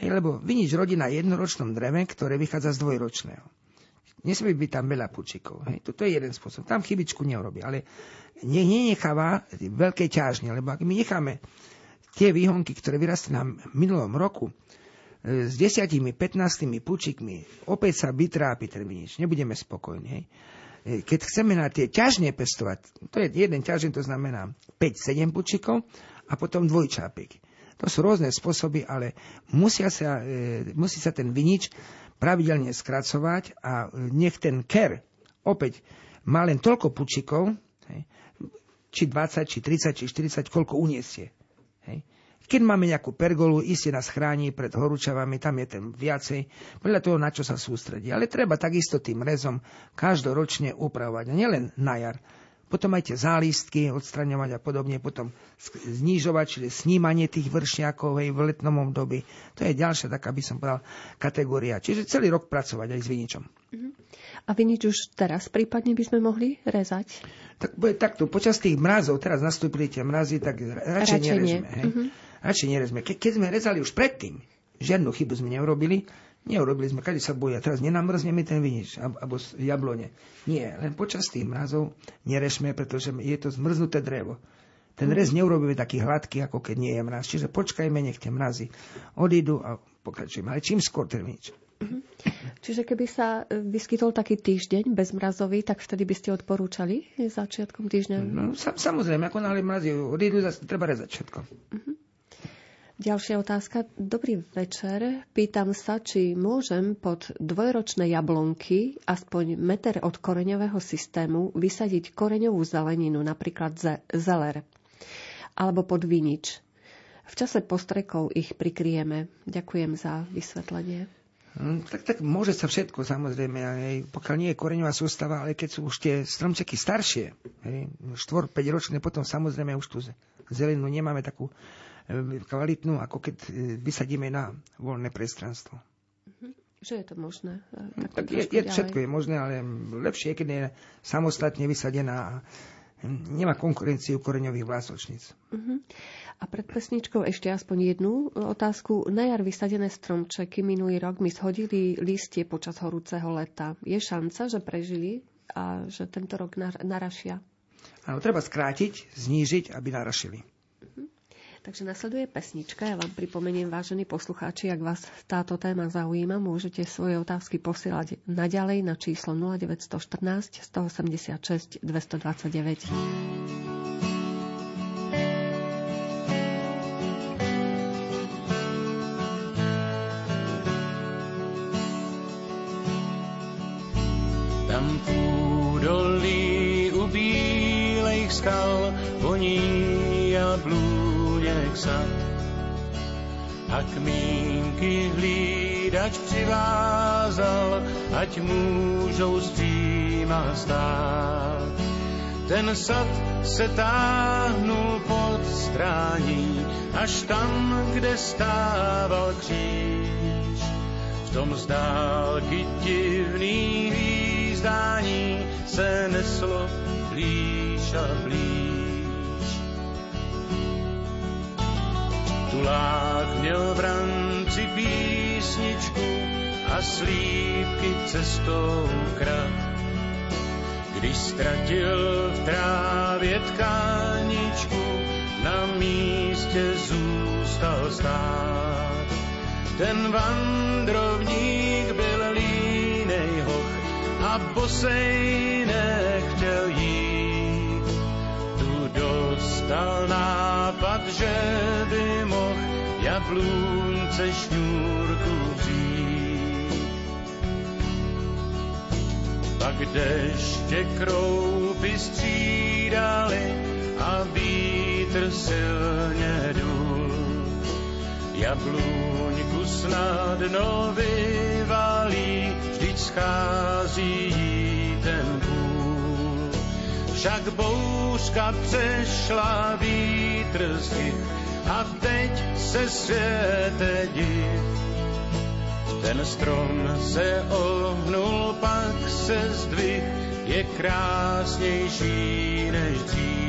hej, lebo vinič rodí na jednoročnom dreve, ktoré vychádza z dvojročného. Nesmie byť tam veľa pučikov. Hej. Toto je jeden spôsob. Tam chybičku neurobí. Ale ne, nenecháva veľké ťažne, lebo ak my necháme tie výhonky, ktoré vyrastli na minulom roku, e, s desiatimi, 15 pučikmi, opäť sa vytrápi ten vinič. Nebudeme spokojní. Hej. E, keď chceme na tie ťažne pestovať, to je jeden ťažný, to znamená 5-7 pučikov a potom dvojčápik. To sú rôzne spôsoby, ale musia sa, e, musí sa ten vinič pravidelne skracovať a e, nech ten ker opäť má len toľko pučikov, hej, či 20, či 30, či 40, koľko uniesie. Hej. Keď máme nejakú pergolu, iste nás chráni pred horúčavami, tam je ten viacej, podľa toho, na čo sa sústredí. Ale treba takisto tým rezom každoročne upravovať, a nielen na jar. Potom aj tie zálistky odstraňovať a podobne, potom znižovať, čiže snímanie tých vršňakov v letnom období. To je ďalšia taká, by som povedal, kategória. Čiže celý rok pracovať aj s viničom. Uh-huh. A vinič už teraz prípadne by sme mohli rezať? Tak takto, počas tých mrazov, teraz nastúpili tie mrazy, tak radšej, nerezme. Hej? Uh-huh radšej nerezme. Ke, keď sme rezali už predtým, žiadnu chybu sme neurobili, neurobili sme, kade sa boja, teraz nenamrzneme ten vinič, alebo jablone. Nie, len počas tých mrazov nerešme, pretože je to zmrznuté drevo. Ten rez neurobíme taký hladký, ako keď nie je mraz. Čiže počkajme, nech tie mrazy odídu a pokračujeme. Ale čím skôr ten vinič. Mhm. Čiže keby sa e, vyskytol taký týždeň bez mrazový, tak vtedy by ste odporúčali začiatkom týždňa? No, sam, samozrejme, ako náhle mrazy odídu, treba rezať všetko. Uh-huh. Ďalšia otázka. Dobrý večer. Pýtam sa, či môžem pod dvojročné jablonky aspoň meter od koreňového systému vysadiť koreňovú zeleninu, napríklad zeler, alebo pod vinič. V čase postrekov ich prikryjeme. Ďakujem za vysvetlenie. Hm, tak, tak môže sa všetko, samozrejme, aj pokiaľ nie je koreňová sústava, ale keď sú už tie stromčeky staršie, 4-5 ročné, potom samozrejme už tú zeleninu nemáme takú kvalitnú, ako keď e, vysadíme na voľné priestranstvo. Mhm. Že je to možné? E, tak, tak je, je, všetko je možné, ale lepšie je, keď je samostatne vysadená a nemá konkurenciu koreňových vlásočníc. Uh-huh. A pred pesničkou ešte aspoň jednu otázku. Na jar vysadené stromčeky minulý rok mi shodili listie počas horúceho leta. Je šanca, že prežili a že tento rok narašia? Áno, treba skrátiť, znížiť, aby narašili. Takže nasleduje pesnička. Ja vám pripomeniem, vážení poslucháči, ak vás táto téma zaujíma, môžete svoje otázky posielať naďalej na číslo 0914 186 229. A kmínky hlídač přivázal, ať můžou stříma stát. Ten sad se táhnul pod strání, až tam, kde stával kříž. V tom z dálky divný hvízdání se neslo blíž a blíž. Tulák měl v ranci písničku a slípky cestou krat. Když ztratil v trávě tkáničku, na místě zůstal stát. Ten vandrovník byl línej hoch a bosej jablůnce šňůrku vzít. Pak deště kroupy střídali a vítr silně dul. Jablůňku snadno vyvalí, vždyť schází ten půl. Však bouřka přešla vítr z a teď se světe div. Ten strom se ohnul, pak se zdvih, je krásnější než dřív.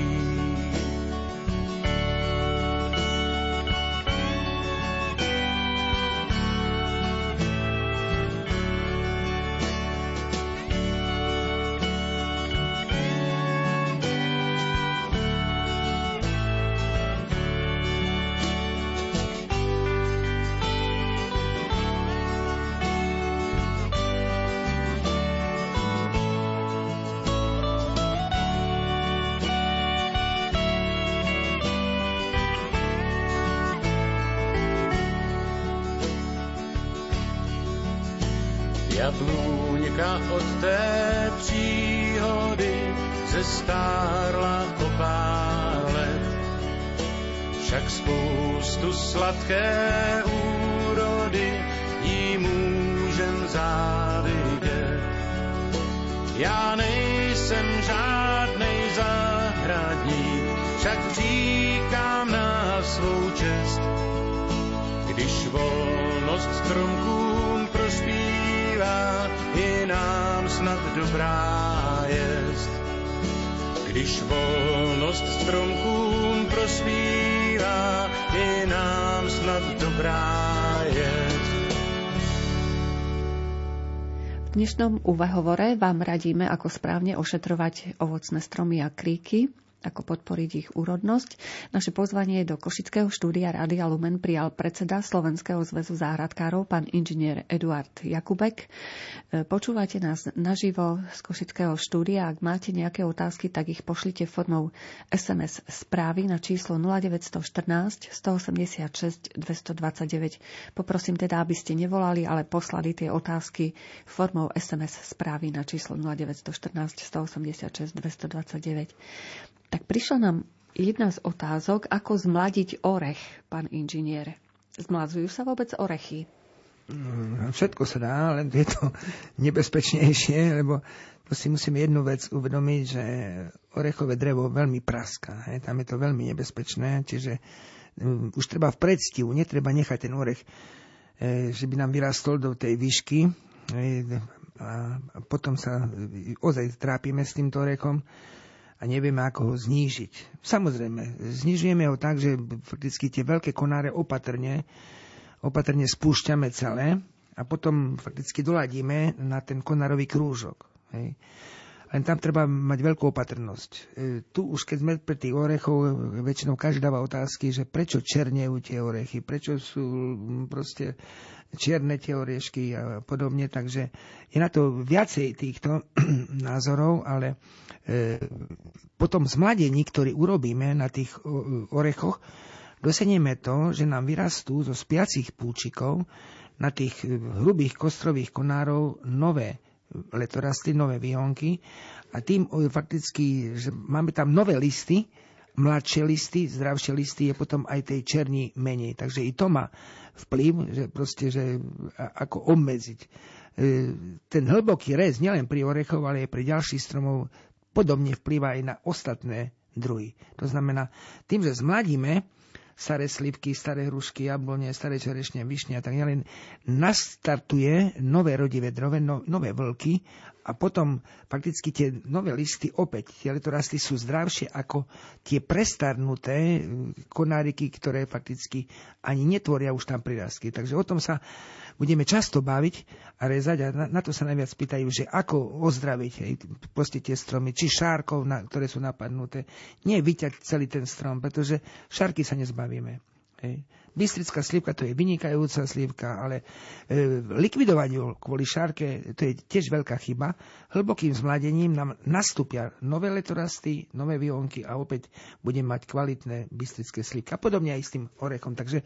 Volnost stromkům prospívá, je nám snad dobrá jest. Když volnost stromkům prospívá, je nám snad dobrá jest. V dnešnom uvahovore vám radíme, ako správne ošetrovať ovocné stromy a kríky ako podporiť ich úrodnosť. Naše pozvanie do Košického štúdia Radia Lumen prijal predseda Slovenského zväzu záhradkárov, pán inžinier Eduard Jakubek. E, počúvate nás naživo z Košického štúdia. Ak máte nejaké otázky, tak ich pošlite formou SMS správy na číslo 0914 186 229. Poprosím teda, aby ste nevolali, ale poslali tie otázky formou SMS správy na číslo 0914 186 229. Tak prišla nám jedna z otázok, ako zmladiť orech, pán inžinier. Zmladzujú sa vôbec orechy? Mm, všetko sa dá, len je to nebezpečnejšie, lebo to si musíme jednu vec uvedomiť, že orechové drevo veľmi praská. He? Tam je to veľmi nebezpečné, čiže um, už treba v predstihu, netreba nechať ten orech, e, že by nám vyrastol do tej výšky a potom sa e, ozaj trápime s týmto orechom a nevieme, ako ho znížiť. Samozrejme, znižujeme ho tak, že fakticky tie veľké konáre opatrne, opatrne spúšťame celé a potom fakticky doladíme na ten konárový krúžok. Hej. Len tam treba mať veľkú opatrnosť. E, tu už keď sme pri tých orechov, väčšinou každý dáva otázky, že prečo černejú tie orechy, prečo sú proste čierne tie oriešky a podobne. Takže je na to viacej týchto názorov, ale e, potom zmladení, ktorý urobíme na tých orechoch, dosiahneme to, že nám vyrastú zo spiacich púčikov na tých hrubých kostrových konárov nové letorasty, nové výhonky a tým fakticky, že máme tam nové listy, mladšie listy, zdravšie listy, je potom aj tej černi menej. Takže i to má vplyv, že proste, že ako obmedziť. E, ten hlboký rez, nielen pri orechoch, ale aj pri ďalších stromov, podobne vplýva aj na ostatné druhy. To znamená, tým, že zmladíme, staré slivky, staré hrušky, jablone, staré čerešne, višne a tak ďalej, nastartuje nové rodivé drove, no, nové vlky a potom fakticky tie nové listy, opäť tie letorasty sú zdravšie ako tie prestarnuté e, konáriky, ktoré fakticky ani netvoria už tam prirastky. Takže o tom sa budeme často baviť a rezať a na, na to sa najviac pýtajú, že ako ozdraviť hej, proste tie stromy, či šárkov, na, ktoré sú napadnuté. Nie vyťať celý ten strom, pretože šárky sa nezbavíme. Hej. Bystrická slivka to je vynikajúca slivka, ale e, likvidovať ju kvôli šárke, to je tiež veľká chyba. Hlbokým zmladením nám nastúpia nové letorasty, nové výonky a opäť budeme mať kvalitné bystrické slivky. A podobne aj s tým orechom. Takže,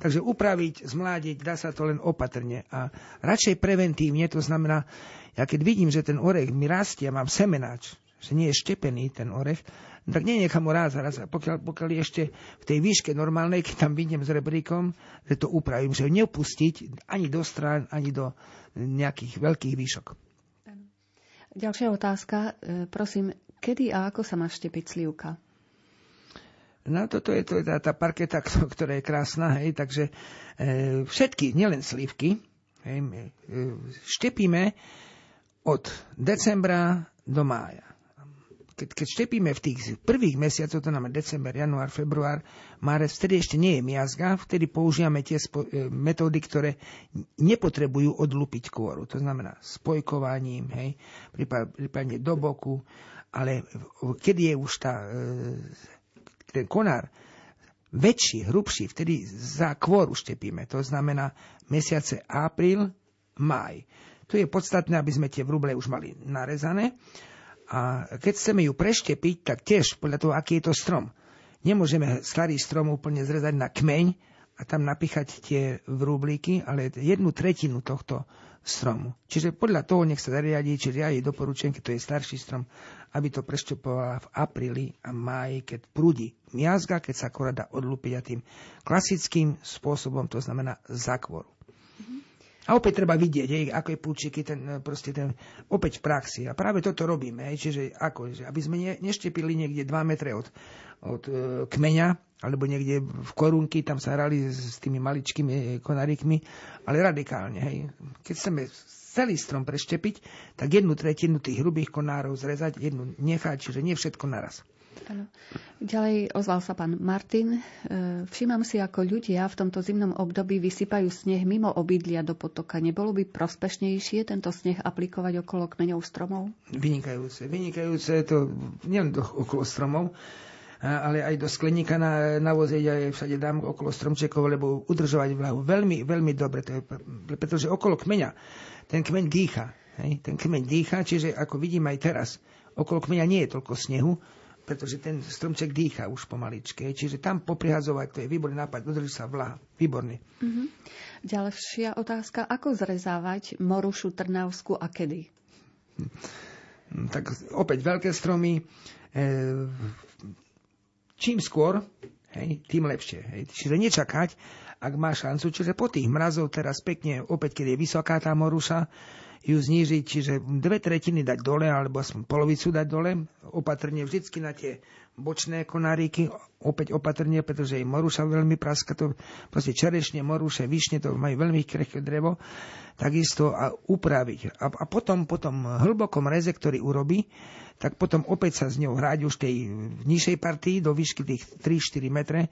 takže upraviť, zmládiť, dá sa to len opatrne. A radšej preventívne, to znamená, ja keď vidím, že ten orech mi rastie a mám semenáč, že nie je štepený ten orech, tak nenechám ho raz, raz. Pokiaľ, pokiaľ ešte v tej výške normálnej, keď tam vidím s rebríkom, že to upravím, že neupustiť ani do strán, ani do nejakých veľkých výšok. Ďalšia otázka. E, prosím, kedy a ako sa má štepiť slivka? No toto je, to je tá, tá parketa, ktorá je krásna, hej, takže e, všetky, nielen slivky, hej, e, štepíme od decembra do mája keď, keď štepíme v tých prvých mesiacoch, to znamená december, január, február, márec, vtedy ešte nie je miazga, vtedy používame tie spo, e, metódy, ktoré nepotrebujú odlupiť kôru. To znamená spojkovaním, hej, prípadne do boku, ale keď je už tá, e, ten konár väčší, hrubší, vtedy za kôru štepíme. To znamená mesiace apríl, maj. Tu je podstatné, aby sme tie vruble už mali narezané a keď chceme ju preštepiť, tak tiež podľa toho, aký je to strom. Nemôžeme starý strom úplne zrezať na kmeň a tam napíchať tie vrúbliky, ale jednu tretinu tohto stromu. Čiže podľa toho nech sa zariadi, čiže ja jej doporučujem, keď to je starší strom, aby to preštepovala v apríli a máji, keď prúdi miazga, keď sa akorát dá odlúpiť a tým klasickým spôsobom, to znamená zakvoru. A opäť treba vidieť, hej, ako je púčiky, ten, e, proste ten, opäť v praxi. A práve toto robíme, hej, čiže ako, že aby sme ne, neštepili niekde 2 metre od, od e, kmeňa, alebo niekde v korunky, tam sa hrali s, s tými maličkými e, konarikmi, ale radikálne. Hej. Keď chceme celý strom preštepiť, tak jednu tretinu tých hrubých konárov zrezať, jednu nechať, čiže nie všetko naraz. Ano. Ďalej ozval sa pán Martin. E, všímam si, ako ľudia v tomto zimnom období vysypajú sneh mimo obydlia do potoka. Nebolo by prospešnejšie tento sneh aplikovať okolo kmeňov stromov? Vynikajúce. Vynikajúce to nielen okolo stromov, ale aj do skleníka na, na voze aj všade dám okolo stromčekov, lebo udržovať vlahu. Veľmi, veľmi dobre. To je, pretože okolo kmeňa, ten kmeň dýcha. Hej? Ten kmeň dýcha, čiže ako vidím aj teraz, okolo kmeňa nie je toľko snehu, pretože ten stromček dýcha už pomaličke. Čiže tam poprihazovať, to je výborný nápad, udrží sa vlaha. Výborný. Mm-hmm. Ďalšia otázka, ako zrezávať morušu trnavsku a kedy? Hm, tak opäť veľké stromy. E, čím skôr, hej, tým lepšie. Hej. Čiže nečakať, ak má šancu. Čiže po tých mrazov teraz pekne, opäť keď je vysoká tá moruša, ju znížiť, čiže dve tretiny dať dole, alebo aspoň polovicu dať dole, opatrne vždycky na tie bočné konáriky, opäť opatrne, pretože je moruša veľmi praska, to proste čerešne, moruše, višne, to majú veľmi krehké drevo, takisto a upraviť. A, a potom, potom hlbokom reze, ktorý urobí, tak potom opäť sa s ňou hrať už tej nižšej partii do výšky tých 3-4 metre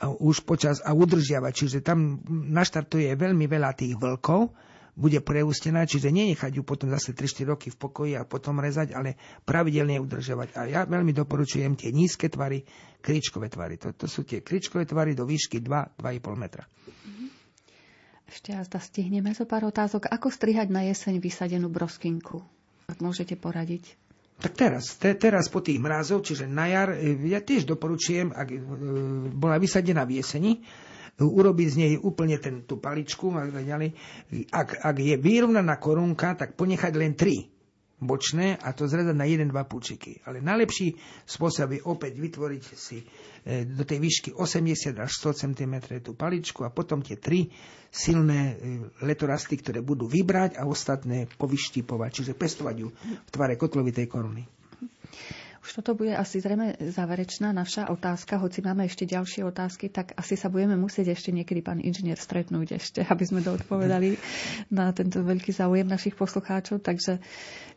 a už počas a udržiavať. Čiže tam naštartuje veľmi veľa tých vlkov, bude preústená, čiže nenechať ju potom zase 3-4 roky v pokoji a potom rezať, ale pravidelne udržovať. A ja veľmi doporučujem tie nízke tvary, kričkové tvary. To, to sú tie kričkové tvary do výšky 2-2,5 metra. Mhm. Ešte raz stihneme zo pár otázok. Ako strihať na jeseň vysadenú broskinku? Ak môžete poradiť. Tak teraz, te, teraz po tých mrázov, čiže na jar, e, ja tiež doporučujem, ak e, bola vysadená v jeseni, urobiť z nej úplne ten, tú paličku a ďalej. Ak, ak je vyrovnaná korunka, tak ponechať len tri bočné a to zrezať na 1-2 púčiky. Ale najlepší spôsob je opäť vytvoriť si e, do tej výšky 80 až 100 cm tú paličku a potom tie tri silné e, letorasty, ktoré budú vybrať a ostatné povyštipovať, čiže pestovať ju v tvare kotlovitej koruny. Už toto bude asi zrejme záverečná naša otázka, hoci máme ešte ďalšie otázky, tak asi sa budeme musieť ešte niekedy, pán inžinier, stretnúť ešte, aby sme doodpovedali na tento veľký záujem našich poslucháčov. Takže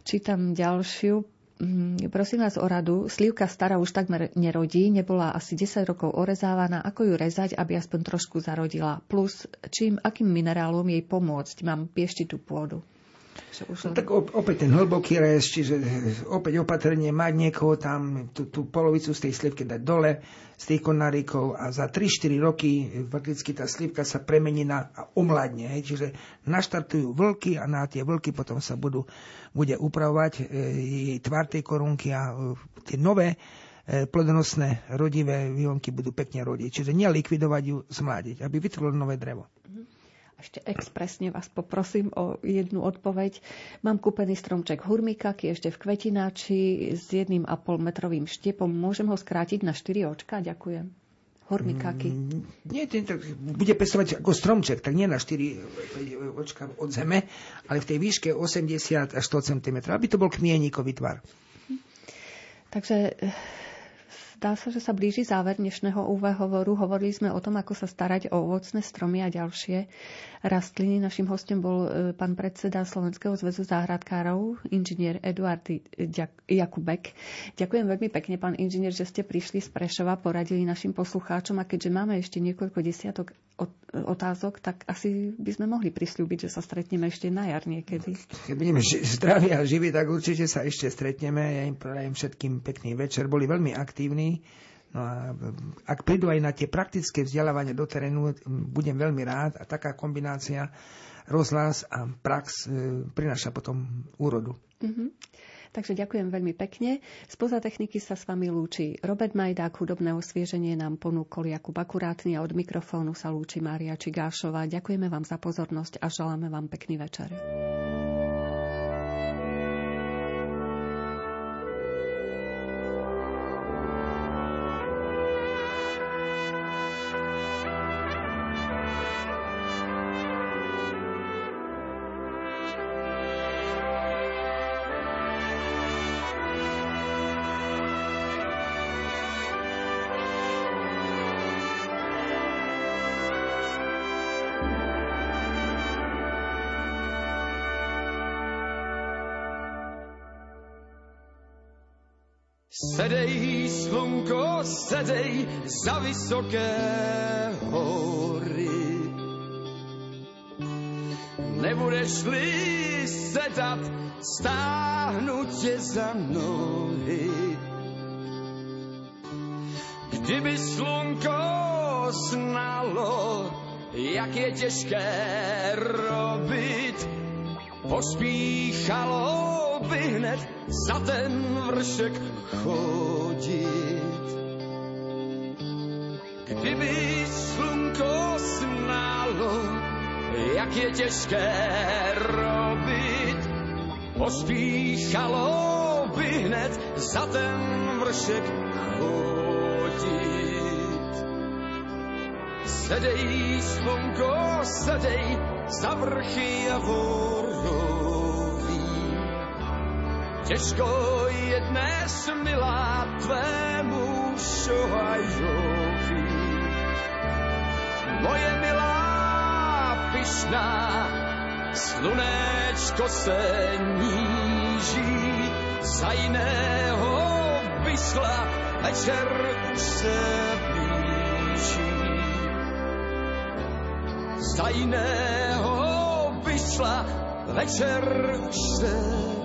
čítam ďalšiu. Mm, prosím vás o radu. Slivka stará už takmer nerodí, nebola asi 10 rokov orezávaná. Ako ju rezať, aby aspoň trošku zarodila? Plus, čím, akým minerálom jej pomôcť? Mám tú pôdu. No, tak opäť ten hlboký rez, čiže opäť opatrenie mať niekoho tam, tú, tú polovicu z tej slivky dať dole, z tých konárikov a za 3-4 roky fakticky tá slivka sa premení na a omladne. Hej, čiže naštartujú vlky a na tie vlky potom sa budú, bude upravovať e, jej tvar tej korunky a e, tie nové e, plodonosné rodivé vývonky budú pekne rodiť. Čiže nelikvidovať ju, zmládiť, aby vytvorilo nové drevo. Mm-hmm. Ešte expresne vás poprosím o jednu odpoveď. Mám kúpený stromček hurmikaky ešte v kvetináči s jedným a pol metrovým štepom. Môžem ho skrátiť na 4 očka? Ďakujem. Hurmikaky. Mm, nie, tak bude pestovať ako stromček, tak nie na 4 očka od zeme, ale v tej výške 80 až 100 cm, aby to bol kmieníkový tvar. Takže Zdá sa, že sa blíži záver dnešného úvahovoru. Hovorili sme o tom, ako sa starať o ovocné stromy a ďalšie rastliny. Našim hostom bol e, pán predseda Slovenského zväzu záhradkárov, inžinier Eduard Jakubek. Ďakujem veľmi pekne, pán inžinier, že ste prišli z Prešova, poradili našim poslucháčom a keďže máme ešte niekoľko desiatok otázok, tak asi by sme mohli prislúbiť, že sa stretneme ešte na jar niekedy. Keď budeme zdraví a živí, tak určite sa ešte stretneme. Ja im prajem všetkým pekný večer. Boli veľmi aktívni No a ak prídu aj na tie praktické vzdelávania do terénu, budem veľmi rád a taká kombinácia rozhlas a prax e, prináša potom úrodu. Mm-hmm. Takže ďakujem veľmi pekne. Spoza techniky sa s vami lúči Robert Majdák, hudobné osvieženie nám ponúkol Jakub Akurátny a od mikrofónu sa lúči Mária Čigášová. Ďakujeme vám za pozornosť a želáme vám pekný večer. Za vysoké hory. Nebudeš-li sedat, stáhnu tě za nohy. Kdyby slunko znalo, jak je těžké robit, pospíchalo by hned za ten vršek chodit. Kdyby slunko snálo, jak je těžké robit, pospíchalo by hned za ten vršek chodit. Sedej, slunko, sedej, za vrchy a vorou Těžko je dnes, milá, tvému šohajovi. Moje milá, pyšná, slunečko se níží, za jiného vyšla, večer se blíží. Za jiného vyšla, večer se Ček